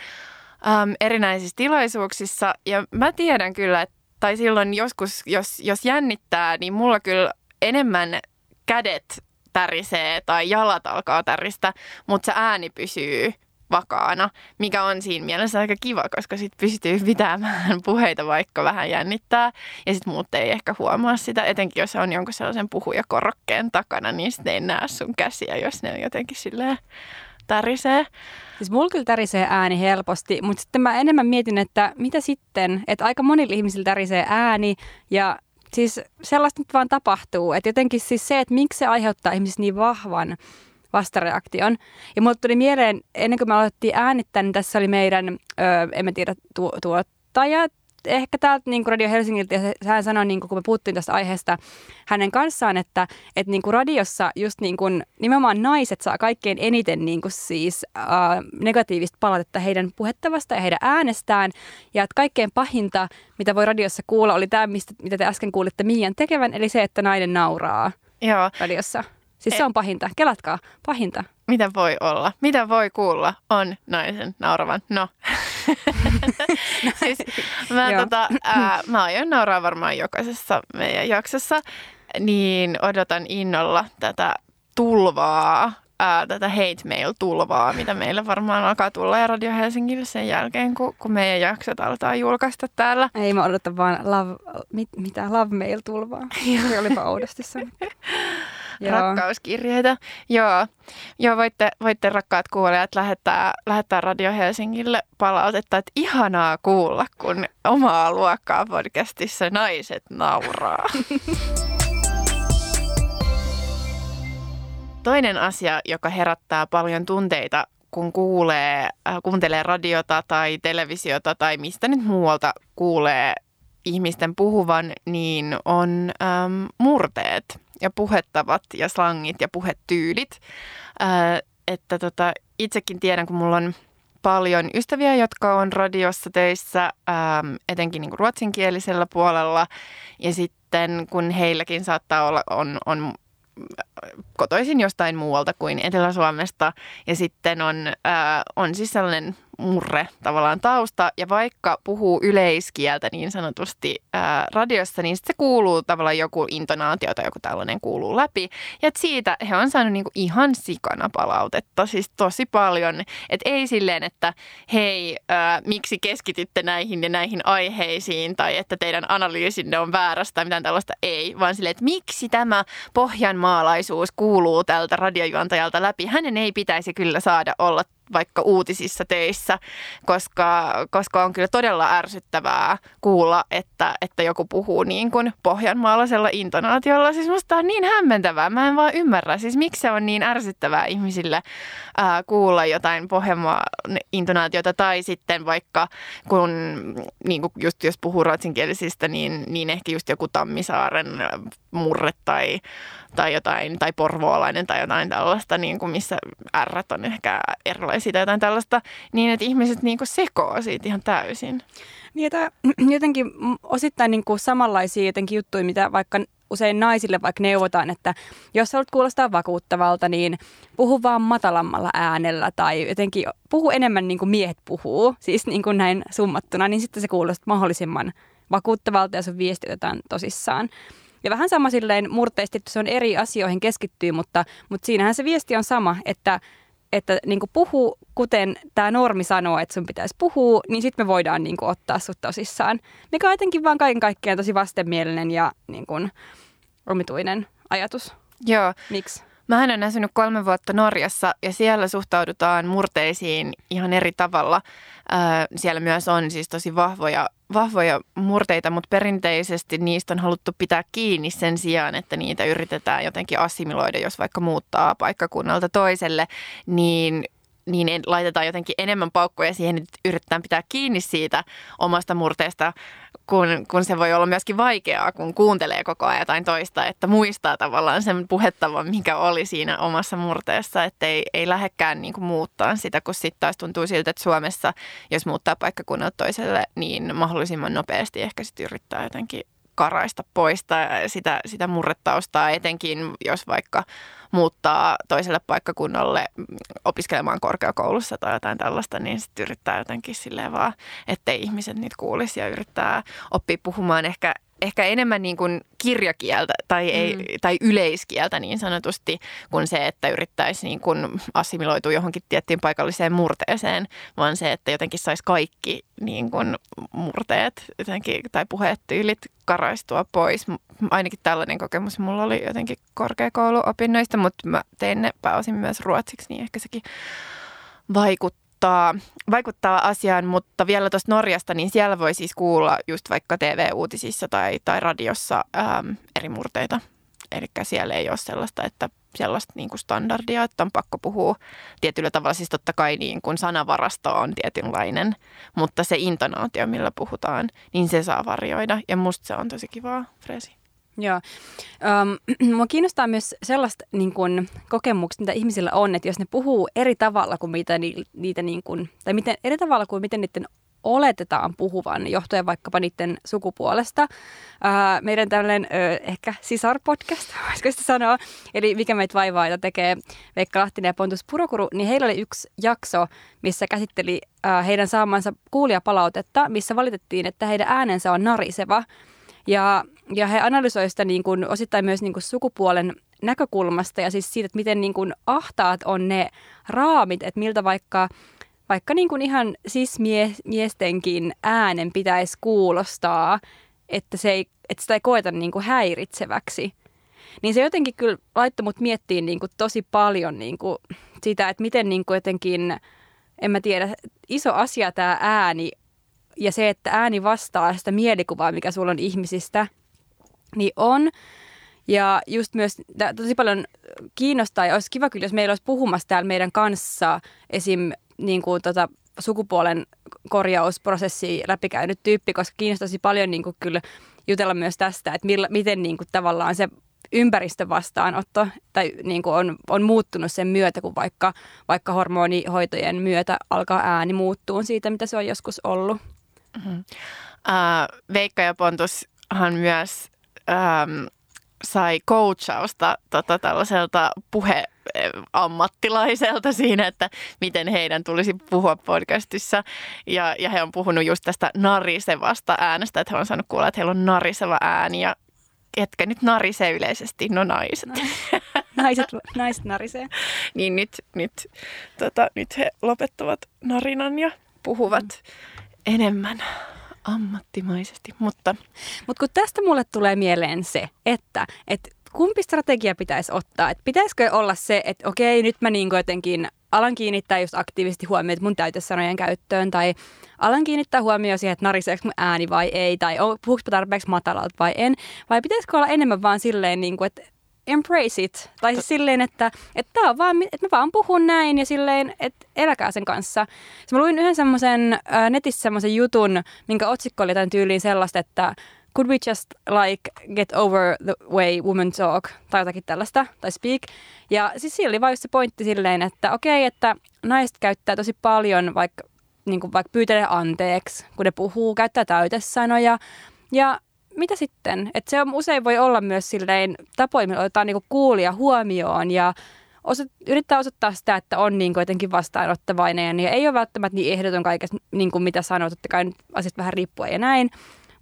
äm, erinäisissä tilaisuuksissa. Ja mä tiedän kyllä, että, tai silloin joskus, jos, jos jännittää, niin mulla kyllä enemmän kädet tärisee tai jalat alkaa täristä, mutta se ääni pysyy vakaana, mikä on siinä mielessä aika kiva, koska sitten pystyy pitämään <laughs> puheita, vaikka vähän jännittää. Ja sitten muut ei ehkä huomaa sitä, etenkin jos on jonkun sellaisen puhujakorokkeen takana, niin sitten ei näe sun käsiä, jos ne on jotenkin silleen tärisee. Siis mulla kyllä tärisee ääni helposti, mutta sitten mä enemmän mietin, että mitä sitten, että aika monilla ihmisillä tärisee ääni ja siis sellaista nyt vaan tapahtuu. Että jotenkin siis se, että miksi se aiheuttaa ihmisistä niin vahvan vastareaktion. Ja mulle tuli mieleen, ennen kuin me aloitettiin äänittää, niin tässä oli meidän, öö, en mä tiedä, tu- tuottaja, ehkä täältä niin kuin Radio Helsingiltä, ja hän sanoi, niin kuin, kun me puhuttiin tästä aiheesta hänen kanssaan, että, että niin kuin radiossa just niin kuin, nimenomaan naiset saa kaikkein eniten niin kuin siis, äh, negatiivista palautetta heidän puhettavasta ja heidän äänestään, ja että kaikkein pahinta, mitä voi radiossa kuulla, oli tämä, mistä, mitä te äsken kuulitte Miian tekevän, eli se, että nainen nauraa Joo. radiossa. Siis se on pahinta. Kelatkaa, pahinta. Mitä voi olla? Mitä voi kuulla? On naisen nauravan. No. <laughs> siis mä, tota, ää, mä aion nauraa varmaan jokaisessa meidän jaksossa. Niin odotan innolla tätä tulvaa, ää, tätä hate mail-tulvaa, mitä meillä varmaan alkaa tulla ja Radio Helsingille sen jälkeen, kun, kun meidän jaksot aletaan julkaista täällä. Ei, mä odotan vaan love, mit, mitä love mail-tulvaa. Se olipa oudosti sanottu. <laughs> rakkauskirjeitä. Joo, Joo voitte, voitte rakkaat kuulijat lähettää, lähettää Radio Helsingille palautetta, että ihanaa kuulla, kun omaa luokkaa podcastissa naiset nauraa. <laughs> Toinen asia, joka herättää paljon tunteita, kun kuulee, äh, kuuntelee radiota tai televisiota tai mistä nyt muualta kuulee ihmisten puhuvan, niin on äm, murteet ja puhettavat ja slangit ja puhetyylit. Ää, että tota, itsekin tiedän, kun mulla on paljon ystäviä, jotka on radiossa töissä, ää, etenkin niin ruotsinkielisellä puolella. Ja sitten kun heilläkin saattaa olla, on, on kotoisin jostain muualta kuin Etelä-Suomesta. Ja sitten on, ää, on siis sellainen murre tavallaan tausta. Ja vaikka puhuu yleiskieltä niin sanotusti ää, radiossa, niin se kuuluu tavallaan joku intonaatio tai joku tällainen kuuluu läpi. Ja siitä he on saanut niinku ihan sikana palautetta, siis tosi paljon. Että ei silleen, että hei, ää, miksi keskitytte näihin ja näihin aiheisiin tai että teidän analyysinne on väärästä tai mitään tällaista. Ei, vaan silleen, että miksi tämä pohjanmaalaisuus kuuluu tältä radiojuontajalta läpi. Hänen ei pitäisi kyllä saada olla vaikka uutisissa teissä, koska, koska on kyllä todella ärsyttävää kuulla, että, että joku puhuu niin kuin pohjanmaalaisella intonaatiolla. Siis musta on niin hämmentävää. Mä en vaan ymmärrä. Siis miksi se on niin ärsyttävää ihmisille ää, kuulla jotain pohjanmaan intonaatiota tai sitten vaikka kun niin kuin just jos puhuu ruotsinkielisistä, niin, niin ehkä just joku Tammisaaren murre tai, tai jotain, tai porvoolainen tai jotain tällaista, niin kuin missä ärrät on ehkä erilaisia tai jotain tällaista, niin että ihmiset niin kuin sekoo siitä ihan täysin. Että <clears throat> jotenkin osittain niin kuin samanlaisia jotenkin juttuja, mitä vaikka usein naisille vaikka neuvotaan, että jos haluat kuulostaa vakuuttavalta, niin puhu vaan matalammalla äänellä tai jotenkin puhu enemmän niin kuin miehet puhuu, siis niin kuin näin summattuna, niin sitten se kuulostaa mahdollisimman vakuuttavalta ja sun viesti otetaan tosissaan. Ja vähän sama silleen murteisesti, että se on eri asioihin keskittyy, mutta, mutta siinähän se viesti on sama, että että niin kuin puhu, kuten tämä normi sanoo, että sun pitäisi puhua, niin sitten me voidaan niin kuin ottaa sut tosissaan. Mikä on jotenkin vaan kaiken kaikkiaan tosi vastenmielinen ja niin kuin omituinen ajatus. Joo. Miksi? Mä olen asunut kolme vuotta Norjassa ja siellä suhtaudutaan murteisiin ihan eri tavalla. siellä myös on siis tosi vahvoja, vahvoja murteita, mutta perinteisesti niistä on haluttu pitää kiinni sen sijaan, että niitä yritetään jotenkin assimiloida, jos vaikka muuttaa paikkakunnalta toiselle, niin niin laitetaan jotenkin enemmän paukkoja siihen, että yritetään pitää kiinni siitä omasta murteesta, kun, kun se voi olla myöskin vaikeaa, kun kuuntelee koko ajan jotain toista, että muistaa tavallaan sen puhettavan, mikä oli siinä omassa murteessa, että ei, ei lähdekään niin kuin muuttaa sitä, kun sitten taas tuntuu siltä, että Suomessa, jos muuttaa paikkakunnalta toiselle, niin mahdollisimman nopeasti ehkä sitten yrittää jotenkin karaista poista sitä, sitä murretaustaa, etenkin jos vaikka muuttaa toiselle paikkakunnalle opiskelemaan korkeakoulussa tai jotain tällaista, niin sitten yrittää jotenkin silleen vaan, ettei ihmiset niitä kuulisi ja yrittää oppia puhumaan. Ehkä ehkä enemmän niin kuin kirjakieltä tai, ei, mm. tai yleiskieltä niin sanotusti, kuin se, että yrittäisi niin kuin assimiloitua johonkin tiettyyn paikalliseen murteeseen, vaan se, että jotenkin saisi kaikki niin kuin murteet jotenkin, tai puheet tyylit karaistua pois. Ainakin tällainen kokemus mulla oli jotenkin korkeakouluopinnoista, mutta mä tein ne pääosin myös ruotsiksi, niin ehkä sekin vaikuttaa vaikuttaa, vaikuttaa asiaan, mutta vielä tuosta Norjasta, niin siellä voi siis kuulla just vaikka TV-uutisissa tai, tai radiossa äm, eri murteita. Eli siellä ei ole sellaista, että sellaista niin kuin standardia, että on pakko puhua tietyllä tavalla. Siis totta kai niin kuin sanavarasto on tietynlainen, mutta se intonaatio, millä puhutaan, niin se saa varjoida. Ja musta se on tosi kivaa, Fresi. Joo. Um, <clears throat> mua kiinnostaa myös sellaista niin kun, kokemuksia, mitä ihmisillä on, että jos ne puhuu eri tavalla kuin mitä ni, niitä, niin kun, tai miten, eri tavalla kuin miten niiden oletetaan puhuvan, johtuen vaikkapa niiden sukupuolesta. Uh, meidän tällainen uh, ehkä sisarpodcast, <laughs> voisiko sitä sanoa, eli Mikä meitä vaivaa, jota tekee Veikka Lahtinen ja Pontus Purokuru, niin heillä oli yksi jakso, missä käsitteli uh, heidän saamansa kuulijapalautetta, missä valitettiin, että heidän äänensä on nariseva. Ja, ja he analysoivat sitä niin kuin, osittain myös niin kuin sukupuolen näkökulmasta ja siis siitä, että miten niin kuin ahtaat on ne raamit, että miltä vaikka, vaikka niin kuin ihan siis miestenkin äänen pitäisi kuulostaa, että, se ei, että sitä ei koeta niin kuin häiritseväksi. Niin se jotenkin kyllä laittoi mut miettiin niin kuin tosi paljon niin kuin sitä, että miten niin kuin jotenkin, en mä tiedä, iso asia tämä ääni ja se, että ääni vastaa sitä mielikuvaa, mikä sulla on ihmisistä, niin on. Ja just myös tosi paljon kiinnostaa ja olisi kiva kyllä, jos meillä olisi puhumassa täällä meidän kanssa esim. Niin kuin tota, sukupuolen korjausprosessi läpikäynyt tyyppi, koska kiinnostaisi paljon niin kuin kyllä jutella myös tästä, että millä, miten niin kuin tavallaan se ympäristön vastaanotto tai niin kuin on, on muuttunut sen myötä, kun vaikka, vaikka hormonihoitojen myötä alkaa ääni muuttua siitä, mitä se on joskus ollut. Mm-hmm. Uh, Veikka ja Pontushan myös um, sai coachausta tota, tällaiselta puheammattilaiselta siinä, että miten heidän tulisi puhua podcastissa. Ja, ja he on puhunut just tästä narisevasta äänestä, että he on saanut kuulla, että heillä on nariseva ääni ja ketkä nyt narisee yleisesti? No naiset. No, naiset, naiset narisee. <laughs> niin nyt, nyt, tota, nyt he lopettavat narinan ja puhuvat mm enemmän ammattimaisesti, mutta... Mutta kun tästä mulle tulee mieleen se, että, että kumpi strategia pitäisi ottaa? Että pitäisikö olla se, että okei, nyt mä niin jotenkin alan kiinnittää just aktiivisesti huomioon mun täytesanojen käyttöön, tai alan kiinnittää huomioon siihen, että nariseeko mun ääni vai ei, tai puhuuko tarpeeksi matalalta vai en, vai pitäisikö olla enemmän vaan silleen, niin kuin, että embrace it. Tai siis silleen, että, että, tää on vaan, että mä vaan puhun näin ja silleen, että eläkää sen kanssa. Sitten mä luin yhden semmoisen äh, netissä semmoisen jutun, minkä otsikko oli tämän tyyliin sellaista, että could we just like get over the way women talk tai jotakin tällaista, tai speak. Ja siis siinä oli vain se pointti silleen, että okei, okay, että naiset käyttää tosi paljon vaikka, niin kuin vaikka pyytelee anteeksi, kun ne puhuu, käyttää täytesanoja. Ja mitä sitten? Että se on, usein voi olla myös silleen tapoja, millä otetaan niinku kuulia huomioon ja osa, yrittää osoittaa sitä, että on niin jotenkin vastaanottavainen ja ei ole välttämättä niin ehdoton kaikessa, niin kuin mitä sanoo, totta kai asiat vähän riippuen ja näin.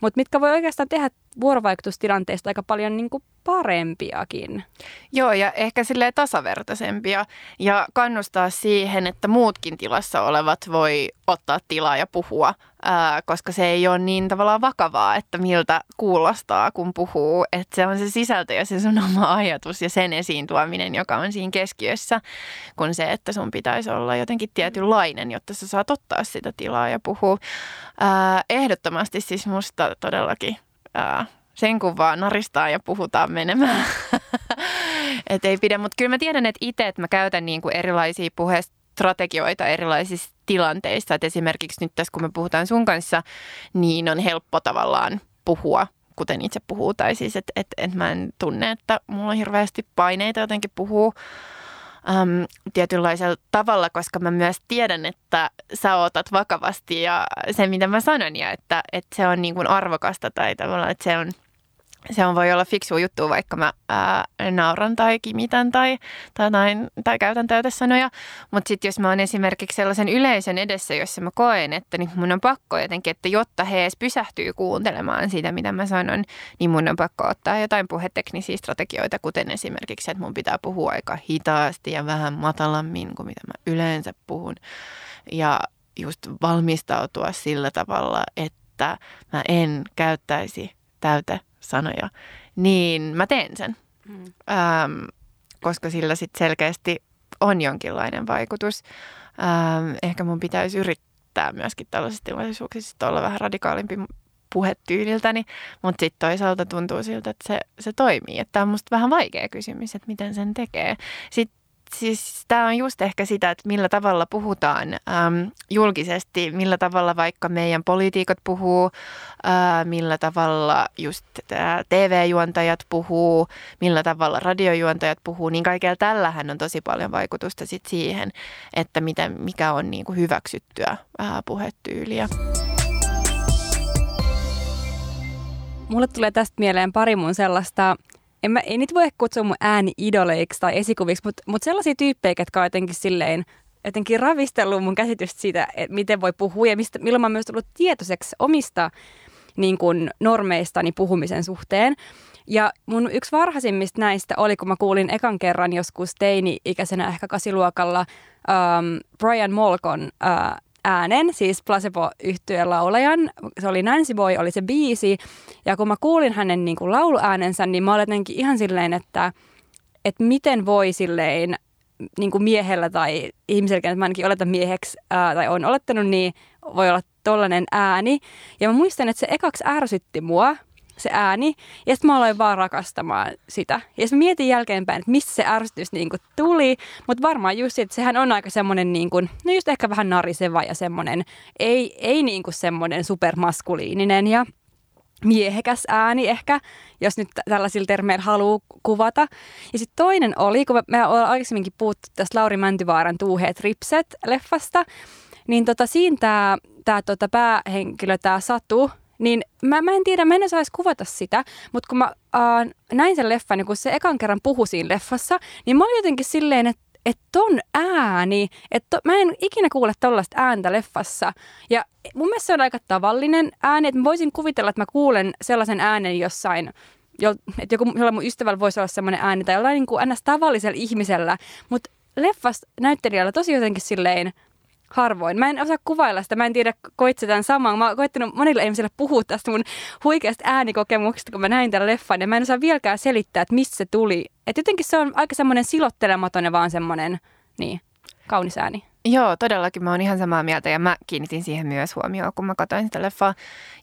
Mutta mitkä voi oikeastaan tehdä vuorovaikutustilanteista aika paljon niin kuin parempiakin. Joo, ja ehkä sille tasavertaisempia ja kannustaa siihen, että muutkin tilassa olevat voi ottaa tilaa ja puhua, ää, koska se ei ole niin tavallaan vakavaa, että miltä kuulostaa, kun puhuu. Että se on se sisältö ja se sun oma ajatus ja sen esiin tuominen, joka on siinä keskiössä, kun se, että sun pitäisi olla jotenkin tietynlainen, jotta sä saat ottaa sitä tilaa ja puhua. Ää, ehdottomasti siis musta todellakin ää, sen kun vaan naristaa ja puhutaan menemään. <laughs> Et ei pidä, mutta kyllä mä tiedän, että itse, että mä käytän niin kuin erilaisia puhestrategioita erilaisissa tilanteissa. Et esimerkiksi nyt tässä, kun me puhutaan sun kanssa, niin on helppo tavallaan puhua kuten itse puhuu. Tai siis, että et, et mä en tunne, että mulla on hirveästi paineita jotenkin puhua äm, tietynlaisella tavalla, koska mä myös tiedän, että sä otat vakavasti ja se, mitä mä sanon, ja että, että se on niin kuin arvokasta tai tavallaan, että se on – se on voi olla fiksu juttu, vaikka mä ää, nauran tai kimitän tai, tai, näin, tai käytän täytesanoja. Mutta sitten jos mä oon esimerkiksi sellaisen yleisön edessä, jossa mä koen, että niin mun on pakko jotenkin, että jotta he edes pysähtyy kuuntelemaan sitä, mitä mä sanon, niin mun on pakko ottaa jotain puheteknisiä strategioita, kuten esimerkiksi, että mun pitää puhua aika hitaasti ja vähän matalammin kuin mitä mä yleensä puhun. Ja just valmistautua sillä tavalla, että mä en käyttäisi täyte sanoja, niin mä teen sen. Mm. Ähm, koska sillä sitten selkeästi on jonkinlainen vaikutus. Ähm, ehkä mun pitäisi yrittää myöskin tällaisissa tilaisuuksissa olla vähän radikaalimpi puhetyyliltäni, mutta sitten toisaalta tuntuu siltä, että se, se toimii. Tämä on musta vähän vaikea kysymys, että miten sen tekee. Sitten siis tämä on just ehkä sitä, että millä tavalla puhutaan äm, julkisesti, millä tavalla vaikka meidän poliitikot puhuu, ää, millä tavalla just TV-juontajat puhuu, millä tavalla radiojuontajat puhuu, niin kaikella tällähän on tosi paljon vaikutusta sit siihen, että miten, mikä on niinku hyväksyttyä ää, puhetyyliä. Mulle tulee tästä mieleen pari mun sellaista en mä, ei niitä voi kutsua mun ääni-idoleiksi tai esikuviksi, mutta mut sellaisia tyyppejä, jotka on jotenkin silleen jotenkin ravistellut mun käsitystä siitä, että miten voi puhua ja mistä, milloin mä oon myös tullut tietoiseksi omista niin kuin normeistani puhumisen suhteen. Ja mun yksi varhaisimmista näistä oli, kun mä kuulin ekan kerran joskus teini-ikäisenä ehkä kasiluokalla um, Brian Molkon uh, äänen, siis placebo yhtyeen laulajan. Se oli Nancy Boy, oli se biisi. Ja kun mä kuulin hänen niin kuin lauluäänensä, niin mä olin jotenkin ihan silleen, että, että miten voi silleen niin kuin miehellä tai ihmisellä, että mä ainakin oletan mieheksi ää, tai on olettanut, niin voi olla tollainen ääni. Ja mä muistan, että se ekaksi ärsytti mua, se ääni. Ja sitten mä aloin vaan rakastamaan sitä. Ja sitten mietin jälkeenpäin, että missä se ärsytys niin kuin tuli. Mutta varmaan just että sehän on aika semmoinen, niin kuin, no just ehkä vähän nariseva ja semmoinen, ei, ei niin kuin semmoinen supermaskuliininen ja miehekäs ääni ehkä, jos nyt tällaisilla termeillä haluaa kuvata. Ja sitten toinen oli, kun me ollaan aikaisemminkin puhuttu tästä Lauri Mäntyvaaran Tuuheet ripset leffasta, niin tota, siinä tämä tää, tota, päähenkilö, tämä Satu, niin mä, mä en tiedä, mä en osaisi kuvata sitä, mutta kun mä äh, näin sen leffan, niin kun se ekan kerran puhui siinä leffassa, niin mä olin jotenkin silleen, että että ton ääni, että mä en ikinä kuule tollaista ääntä leffassa. Ja mun mielestä se on aika tavallinen ääni, että mä voisin kuvitella, että mä kuulen sellaisen äänen jossain, jo, että joku, jolla mun ystävällä voisi olla sellainen ääni tai jollain niin kuin ns. tavallisella ihmisellä, mutta leffassa näyttelijällä tosi jotenkin silleen harvoin. Mä en osaa kuvailla sitä, mä en tiedä, koit tämän saman. Mä oon koittanut monille ihmisille puhua tästä mun huikeasta äänikokemuksesta, kun mä näin tämän leffan, ja mä en osaa vieläkään selittää, että missä se tuli. Että jotenkin se on aika semmoinen silottelematon ja vaan semmoinen, niin, kaunis ääni. Joo, todellakin mä oon ihan samaa mieltä ja mä kiinnitin siihen myös huomioon, kun mä katsoin sitä leffaa.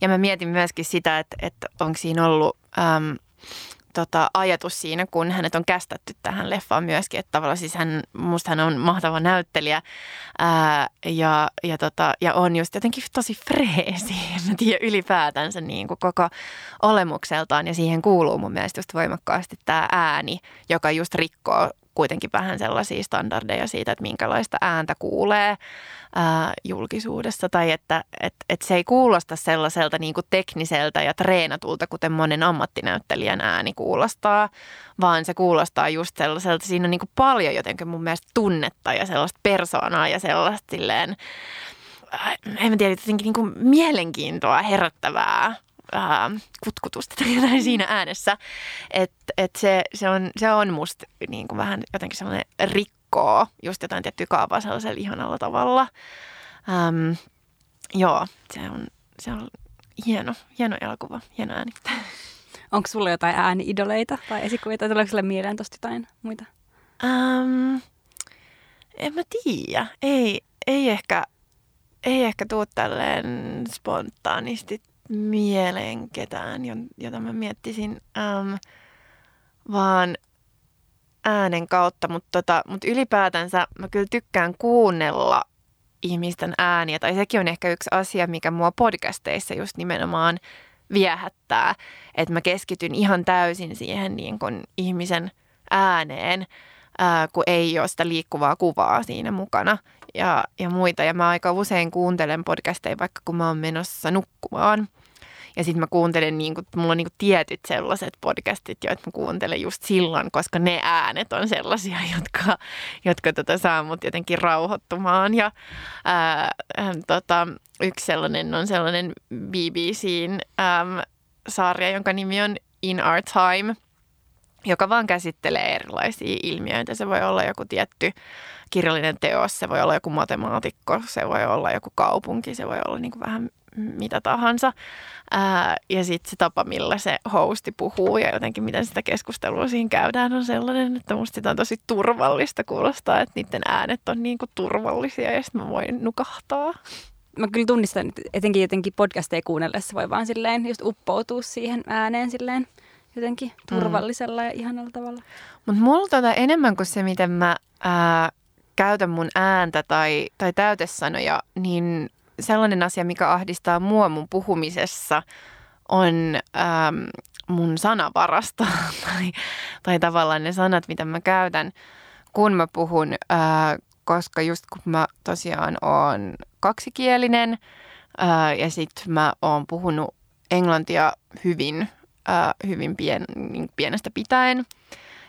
Ja mä mietin myöskin sitä, että, että onko siinä ollut äm, tota, ajatus siinä, kun hänet on kästetty tähän leffaan myöskin. Että tavallaan siis hän, musta hän on mahtava näyttelijä ää, ja, ja, tota, ja on just jotenkin tosi freesi, <laughs> mä tiedän, ylipäätänsä niin kuin koko olemukseltaan. Ja siihen kuuluu mun mielestä just voimakkaasti tämä ääni, joka just rikkoo kuitenkin vähän sellaisia standardeja siitä, että minkälaista ääntä kuulee ää, julkisuudessa. Tai että et, et se ei kuulosta sellaiselta niin kuin tekniseltä ja treenatulta, kuten monen ammattinäyttelijän ääni kuulostaa, vaan se kuulostaa just sellaiselta, siinä on niin kuin paljon jotenkin mun mielestä tunnetta ja sellaista persoonaa ja sellaista silleen, en mä tiedä, jotenkin niin kuin mielenkiintoa herättävää ää, kutkutusta tai jotain siinä äänessä. Että et se, se, on, se on musta niin kuin vähän jotenkin sellainen rikkoo just jotain tiettyä kaavaa sellaisella ihanalla tavalla. Ähm, joo, se on, se on hieno, hieno elokuva, hieno ääni. <laughs> Onko sulla jotain ääni-idoleita tai esikuvia, tai tuleeko sulle mieleen tosta jotain muita? Ähm, en mä tiedä. Ei, ei ehkä, ei ehkä tuu tälleen spontaanisti mieleen ketään, jota mä miettisin, ähm, vaan äänen kautta, mutta tota, mut ylipäätänsä mä kyllä tykkään kuunnella ihmisten ääniä, tai sekin on ehkä yksi asia, mikä mua podcasteissa just nimenomaan viehättää, että mä keskityn ihan täysin siihen niin kun ihmisen ääneen, ää, kun ei ole sitä liikkuvaa kuvaa siinä mukana ja, ja muita. Ja mä aika usein kuuntelen podcasteja, vaikka kun mä oon menossa nukkumaan. Ja sitten mä kuuntelen, niin kuin, mulla on niin tietyt sellaiset podcastit, joita mä kuuntelen just silloin, koska ne äänet on sellaisia, <laughs> jotka, jotka tota, saa mut jotenkin rauhoittumaan. Ja ää, tota, yksi sellainen on sellainen BBCn äm, sarja, jonka nimi on In Our Time – joka vaan käsittelee erilaisia ilmiöitä. Se voi olla joku tietty kirjallinen teos, se voi olla joku matemaatikko, se voi olla joku kaupunki, se voi olla niin kuin vähän mitä tahansa. Ää, ja sitten se tapa, millä se hosti puhuu ja jotenkin miten sitä keskustelua siinä käydään on sellainen, että musta sitä on tosi turvallista kuulostaa, että niiden äänet on niin kuin turvallisia ja sitten mä voin nukahtaa. Mä kyllä tunnistan, että etenkin jotenkin podcasteja kuunnellessa voi vaan silleen just uppoutua siihen ääneen silleen jotenkin mm. turvallisella mm. ja ihanalla tavalla. Mutta mulla tota enemmän kuin se, miten mä ää, käytän mun ääntä tai, tai täytesanoja, niin sellainen asia, mikä ahdistaa mua mun puhumisessa, on äm, mun sanavarasta <laughs> tai, tai tavallaan ne sanat, mitä mä käytän, kun mä puhun, ää, koska just kun mä tosiaan oon kaksikielinen ää, ja sitten mä oon puhunut englantia hyvin hyvin pien, niin pienestä pitäen,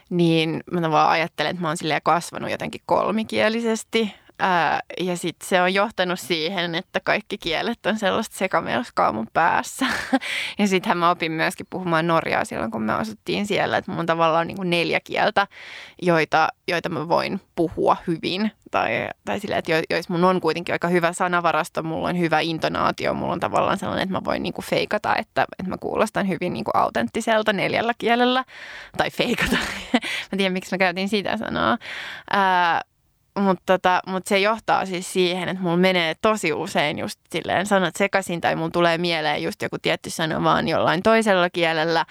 niin mä vaan ajattelen, että mä oon kasvanut jotenkin kolmikielisesti Ää, ja sitten se on johtanut siihen, että kaikki kielet on sellaista sekamelskaa mun päässä. <laughs> ja sittenhän mä opin myöskin puhumaan norjaa silloin, kun me asuttiin siellä. Että mun tavallaan on niin kuin neljä kieltä, joita, joita mä voin puhua hyvin. Tai, tai silleen, että jos mun on kuitenkin aika hyvä sanavarasto, mulla on hyvä intonaatio, mulla on tavallaan sellainen, että mä voin niin kuin feikata, että, että mä kuulostan hyvin niin kuin autenttiselta neljällä kielellä. Tai feikata. <laughs> mä tiedän, miksi mä käytin sitä sanaa. Ää, mutta tota, mut se johtaa siis siihen, että mulla menee tosi usein just silleen sanat sekaisin tai mulla tulee mieleen just joku tietty sana vaan jollain toisella kielellä.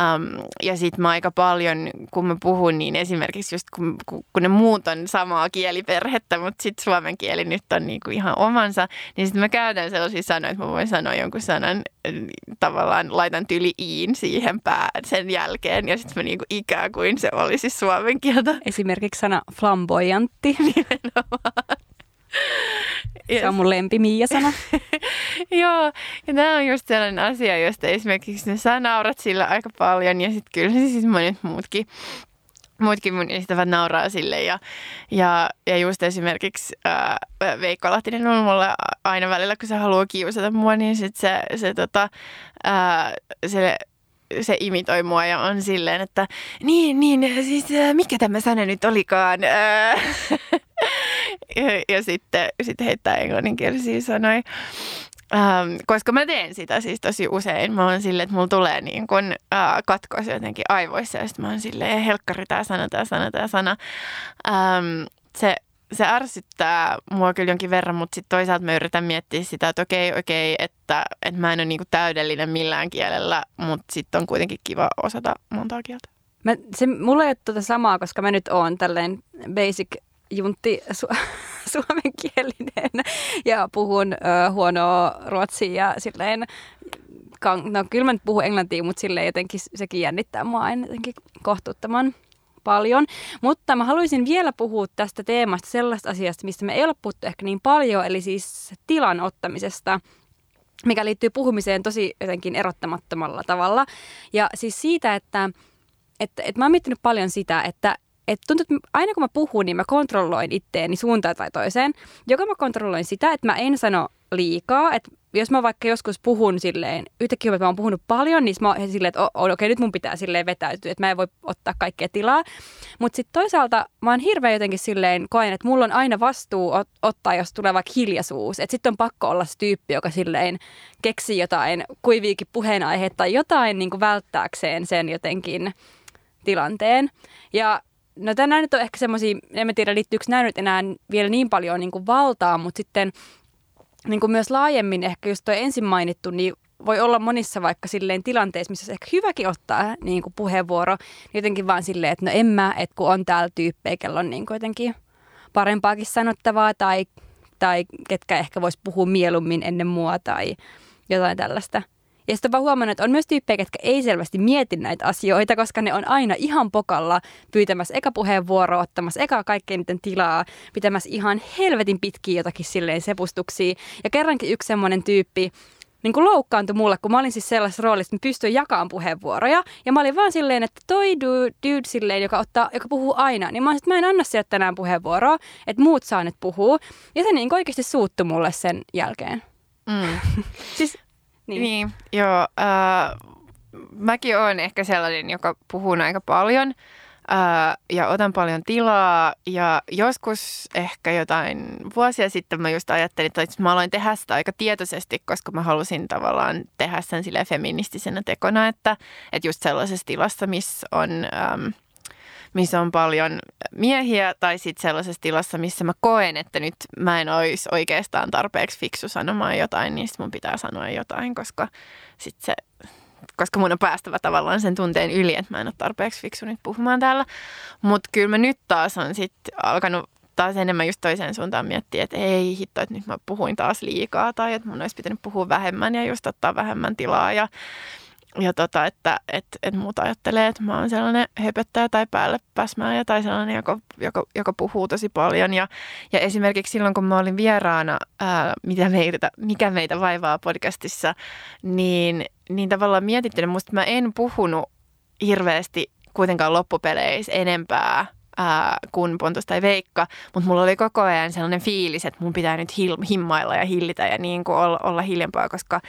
Um, ja sitten mä aika paljon, kun mä puhun, niin esimerkiksi just kun, kun ne muut on samaa kieliperhettä, mutta sitten suomen kieli nyt on niinku ihan omansa, niin sitten mä käytän sellaisia sanoja, että mä voin sanoa jonkun sanan, tavallaan laitan tyli iin siihen pää sen jälkeen ja sitten mä niinku ikään kuin se olisi suomen kieltä. Esimerkiksi sana flamboyantti Nimenomaan. Yes. Se on mun lempi Miia-sana. <laughs> Joo, ja tämä on just sellainen asia, josta esimerkiksi sä naurat sillä aika paljon ja sitten kyllä siis monet muutkin muutkin mun ystävät nauraa sille ja, ja, ja just esimerkiksi ää, Veikko Lahtinen on mulle aina välillä, kun se haluaa kiusata mua, niin sit se, se, tota, ää, se se imitoi mua ja on silleen, että niin, niin, siis mikä tämä sana nyt olikaan? ja, <laughs> ja sitten, sitten heittää englanninkielisiä sanoja. Ähm, koska mä teen sitä siis tosi usein. Mä oon silleen, että mulla tulee niin kun, äh, katkos jotenkin aivoissa ja sitten mä oon silleen, helkkari tää sana, tää sana, tää sana. Ähm, se, se ärsyttää mua kyllä jonkin verran, mutta sitten toisaalta mä yritän miettiä sitä, että okei, okei, että, että mä en ole niinku täydellinen millään kielellä, mutta sitten on kuitenkin kiva osata montaa kieltä. Mä, se, mulla ei ole tuota samaa, koska mä nyt oon tälleen basic juntti su- <laughs> suomenkielinen ja puhun ö, huonoa ruotsia ja silleen, no kyllä mä nyt puhun englantia, mutta silleen jotenkin sekin jännittää mua aina jotenkin kohtuuttoman paljon. Mutta mä haluaisin vielä puhua tästä teemasta sellaista asiasta, mistä me ei ole puhuttu ehkä niin paljon, eli siis tilan ottamisesta mikä liittyy puhumiseen tosi jotenkin erottamattomalla tavalla. Ja siis siitä, että, että, että mä oon miettinyt paljon sitä, että, että tuntuu, että aina kun mä puhun, niin mä kontrolloin itteeni suuntaan tai toiseen. Joka mä kontrolloin sitä, että mä en sano liikaa. Että jos mä vaikka joskus puhun silleen, yhtäkkiä että mä oon puhunut paljon, niin mä oon silleen, että okei, okay, nyt mun pitää silleen vetäytyä, että mä en voi ottaa kaikkea tilaa. Mutta sitten toisaalta mä oon hirveän jotenkin silleen, koen, että mulla on aina vastuu ot- ottaa, jos tulee vaikka hiljaisuus. Että sitten on pakko olla se tyyppi, joka silleen keksii jotain kuiviikin puheenaiheita tai jotain niin kuin välttääkseen sen jotenkin tilanteen. Ja No tänään nyt on ehkä semmoisia, en tiedä liittyykö nämä nyt enää vielä niin paljon niin kuin valtaa, mutta sitten niin kuin myös laajemmin ehkä just tuo ensin mainittu, niin voi olla monissa vaikka silleen tilanteissa, missä ehkä hyväkin ottaa niin kuin puheenvuoro, niin jotenkin vaan silleen, että no en mä, että kun on täällä tyyppejä, kello on niin kuin jotenkin parempaakin sanottavaa tai, tai ketkä ehkä vois puhua mieluummin ennen mua tai jotain tällaista. Ja sitten vaan huomannut, että on myös tyyppejä, jotka ei selvästi mieti näitä asioita, koska ne on aina ihan pokalla pyytämässä eka puheenvuoroa, ottamassa eka kaikkein niiden tilaa, pitämässä ihan helvetin pitkiä jotakin silleen sepustuksia. Ja kerrankin yksi semmoinen tyyppi, niin kuin loukkaantui mulle, kun mä olin siis sellaisessa roolissa, että mä pystyin jakamaan puheenvuoroja. Ja mä olin vaan silleen, että toi dude, dude silleen, joka, ottaa, joka puhuu aina, niin mä olin, että mä en anna sieltä tänään puheenvuoroa, että muut saa nyt puhua. Ja se niin oikeasti suuttui mulle sen jälkeen. Mm. <laughs> siis niin, niin joo. Äh, mäkin olen ehkä sellainen, joka puhuu aika paljon äh, ja otan paljon tilaa. Ja joskus ehkä jotain vuosia sitten mä just ajattelin, että mä aloin tehdä sitä aika tietoisesti, koska mä halusin tavallaan tehdä sen sille feministisenä tekona, että, että just sellaisessa tilassa, missä on... Ähm, missä on paljon miehiä, tai sitten sellaisessa tilassa, missä mä koen, että nyt mä en olisi oikeastaan tarpeeksi fiksu sanomaan jotain, niin mun pitää sanoa jotain, koska sit se koska mun on päästävä tavallaan sen tunteen yli, että mä en ole tarpeeksi fiksu nyt puhumaan täällä. Mutta kyllä mä nyt taas on sitten alkanut taas enemmän just toiseen suuntaan miettiä, että ei hitto, että nyt mä puhuin taas liikaa tai että mun olisi pitänyt puhua vähemmän ja just ottaa vähemmän tilaa ja ja tota, että et, et muut ajattelee, että mä oon sellainen höpöttäjä tai päälle päsmääjä tai sellainen, joka, joka, joka puhuu tosi paljon. Ja, ja esimerkiksi silloin, kun mä olin vieraana, ää, mitä meitä, mikä meitä vaivaa podcastissa, niin, niin tavallaan mietittelen, musta mä en puhunut hirveästi kuitenkaan loppupeleissä enempää ää, kuin Pontus tai Veikka, mutta mulla oli koko ajan sellainen fiilis, että mun pitää nyt hil- himmailla ja hillitä ja niin kuin olla, olla hiljempaa, koska,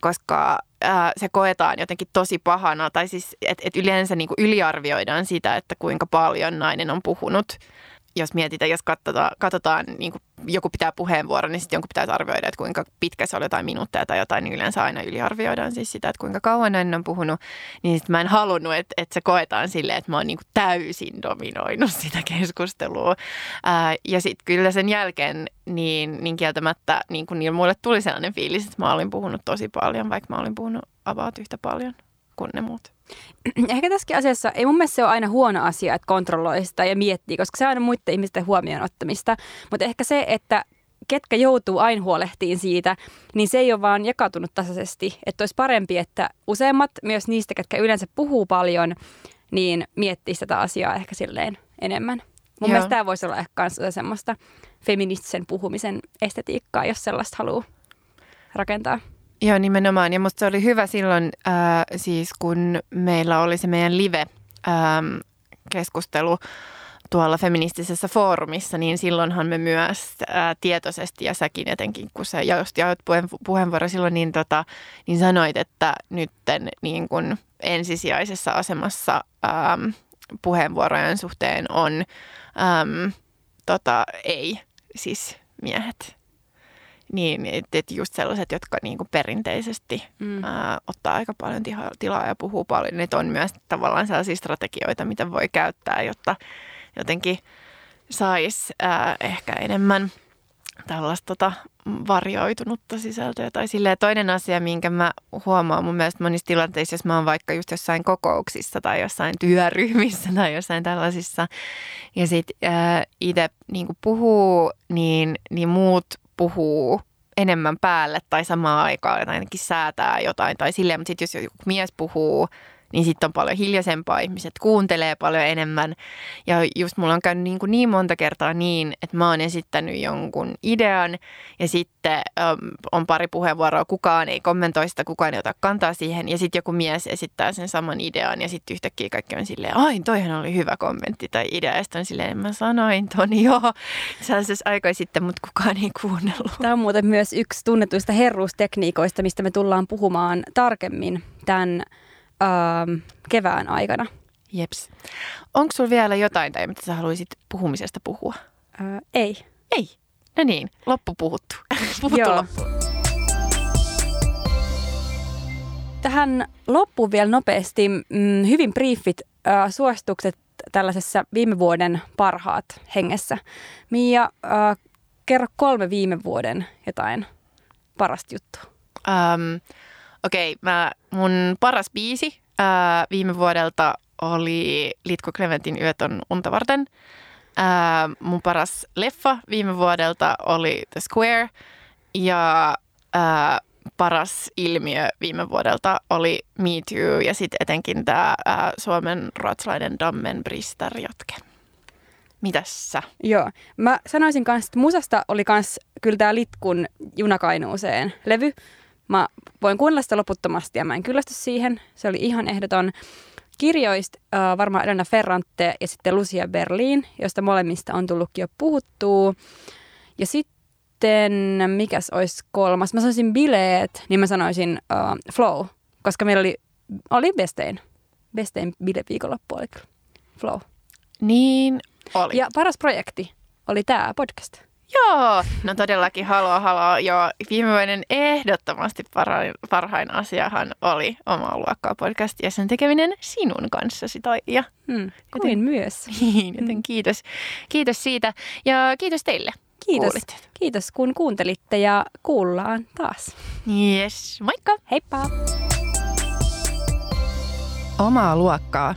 koska ää, se koetaan jotenkin tosi pahana. Tai siis, että et yleensä niin kuin yliarvioidaan sitä, että kuinka paljon nainen on puhunut jos mietitään, jos katsotaan, katsotaan niin kuin joku pitää puheenvuoron, niin sitten jonkun pitää arvioida, että kuinka pitkä se oli jotain minuutteja tai jotain, niin yleensä aina yliarvioidaan siis sitä, että kuinka kauan hän on puhunut. Niin sitten mä en halunnut, että, että se koetaan silleen, että mä oon niin kuin täysin dominoinut sitä keskustelua. Ää, ja sitten kyllä sen jälkeen niin, niin kieltämättä niin kuin niin mulle tuli sellainen fiilis, että mä olin puhunut tosi paljon, vaikka mä olin puhunut avaat yhtä paljon kuin ne muut. <clears throat> Ehkä tässäkin asiassa ei mun mielestä se ole aina huono asia, että kontrolloi sitä ja miettii, koska se on aina muiden ihmisten huomioon ottamista. Mutta ehkä se, että ketkä joutuu aina huolehtiin siitä, niin se ei ole vaan jakautunut tasaisesti. Että olisi parempi, että useimmat, myös niistä, ketkä yleensä puhuu paljon, niin miettii sitä asiaa ehkä silleen enemmän. Mun Joo. mielestä tämä voisi olla ehkä myös semmoista feministisen puhumisen estetiikkaa, jos sellaista haluaa rakentaa. Joo, nimenomaan. Ja musta se oli hyvä silloin, äh, siis kun meillä oli se meidän live-keskustelu ähm, tuolla feministisessä foorumissa, niin silloinhan me myös ää, äh, tietoisesti ja säkin etenkin, kun sä jaoit puheen, puheenvuoro silloin, niin, tota, niin sanoit, että nytten niin kun ensisijaisessa asemassa äm, puheenvuorojen suhteen on äm, tota, ei, siis miehet. Niin, että et just sellaiset, jotka niinku perinteisesti mm. ää, ottaa aika paljon tiha, tilaa ja puhuu paljon, niin on myös tavallaan sellaisia strategioita, mitä voi käyttää, jotta jotenkin saisi ehkä enemmän tällaista tota, varjoitunutta sisältöä. Tai silleen, toinen asia, minkä mä huomaan mun mielestä monissa tilanteissa, jos mä oon vaikka just jossain kokouksissa tai jossain työryhmissä <laughs> tai jossain tällaisissa, ja sitten itse niin puhuu, niin, niin muut puhuu enemmän päälle tai samaan aikaan ainakin säätää jotain tai silleen, mutta sitten jos joku mies puhuu, niin sitten on paljon hiljaisempaa. Ihmiset kuuntelee paljon enemmän. Ja just mulla on käynyt niin, kuin niin monta kertaa niin, että mä oon esittänyt jonkun idean ja sitten äm, on pari puheenvuoroa, kukaan ei kommentoi sitä, kukaan ei ota kantaa siihen. Ja sitten joku mies esittää sen saman idean ja sitten yhtäkkiä kaikki on silleen, ai toihan oli hyvä kommentti tai idea. Ja sitten on silleen, mä sanoin ton joo. <laughs> Sellaisessa aikoja sitten, mutta kukaan ei kuunnellut. Tämä on muuten myös yksi tunnetuista herruustekniikoista, mistä me tullaan puhumaan tarkemmin tämän ähm, kevään aikana. Jeps. Onko sulla vielä jotain tai mitä sä haluaisit puhumisesta puhua? Äh, ei. Ei. No niin, loppu puhuttu. <laughs> puhuttu Joo. loppu. Tähän loppuun vielä nopeasti mm, hyvin briefit äh, suositukset tällaisessa viime vuoden parhaat hengessä. Mia, äh, kerro kolme viime vuoden jotain parasta juttua. Um, Okei, okay, mun paras biisi ää, viime vuodelta oli Litko Clementin Yöt on unta varten. Ää, mun paras leffa viime vuodelta oli The Square. Ja ää, paras ilmiö viime vuodelta oli Me Too ja sitten etenkin tämä Suomen ruotsalainen Dammen Brister jatke. Mitäs sä? Joo. Mä sanoisin kanssa, että musasta oli kans kyllä tää Litkun Junakainuuseen levy. Mä voin kuunnella sitä loputtomasti ja mä en kyllästy siihen. Se oli ihan ehdoton. Kirjoista äh, varmaan Elena Ferrante ja sitten Lucia Berlin, josta molemmista on tullutkin jo puhuttua. Ja sitten, mikäs olisi kolmas? Mä sanoisin bileet, niin mä sanoisin äh, flow, koska meillä oli, oli Bestein. Bestein bileviikonloppu oli kyllä. Flow. Niin oli. Ja paras projekti oli tämä podcast. Joo, no todellakin haloo haloo. Joo, viime vuoden ehdottomasti parhain, parhain asiahan oli oma luokkaa podcast ja sen tekeminen sinun kanssasi Toija. Hmm, kuin myös. <laughs> Niin, joten kiitos, kiitos siitä ja kiitos teille. Kiitos. Kuulitte. Kiitos kun kuuntelitte ja kuullaan taas. Yes, moikka! Heippa! Omaa luokkaa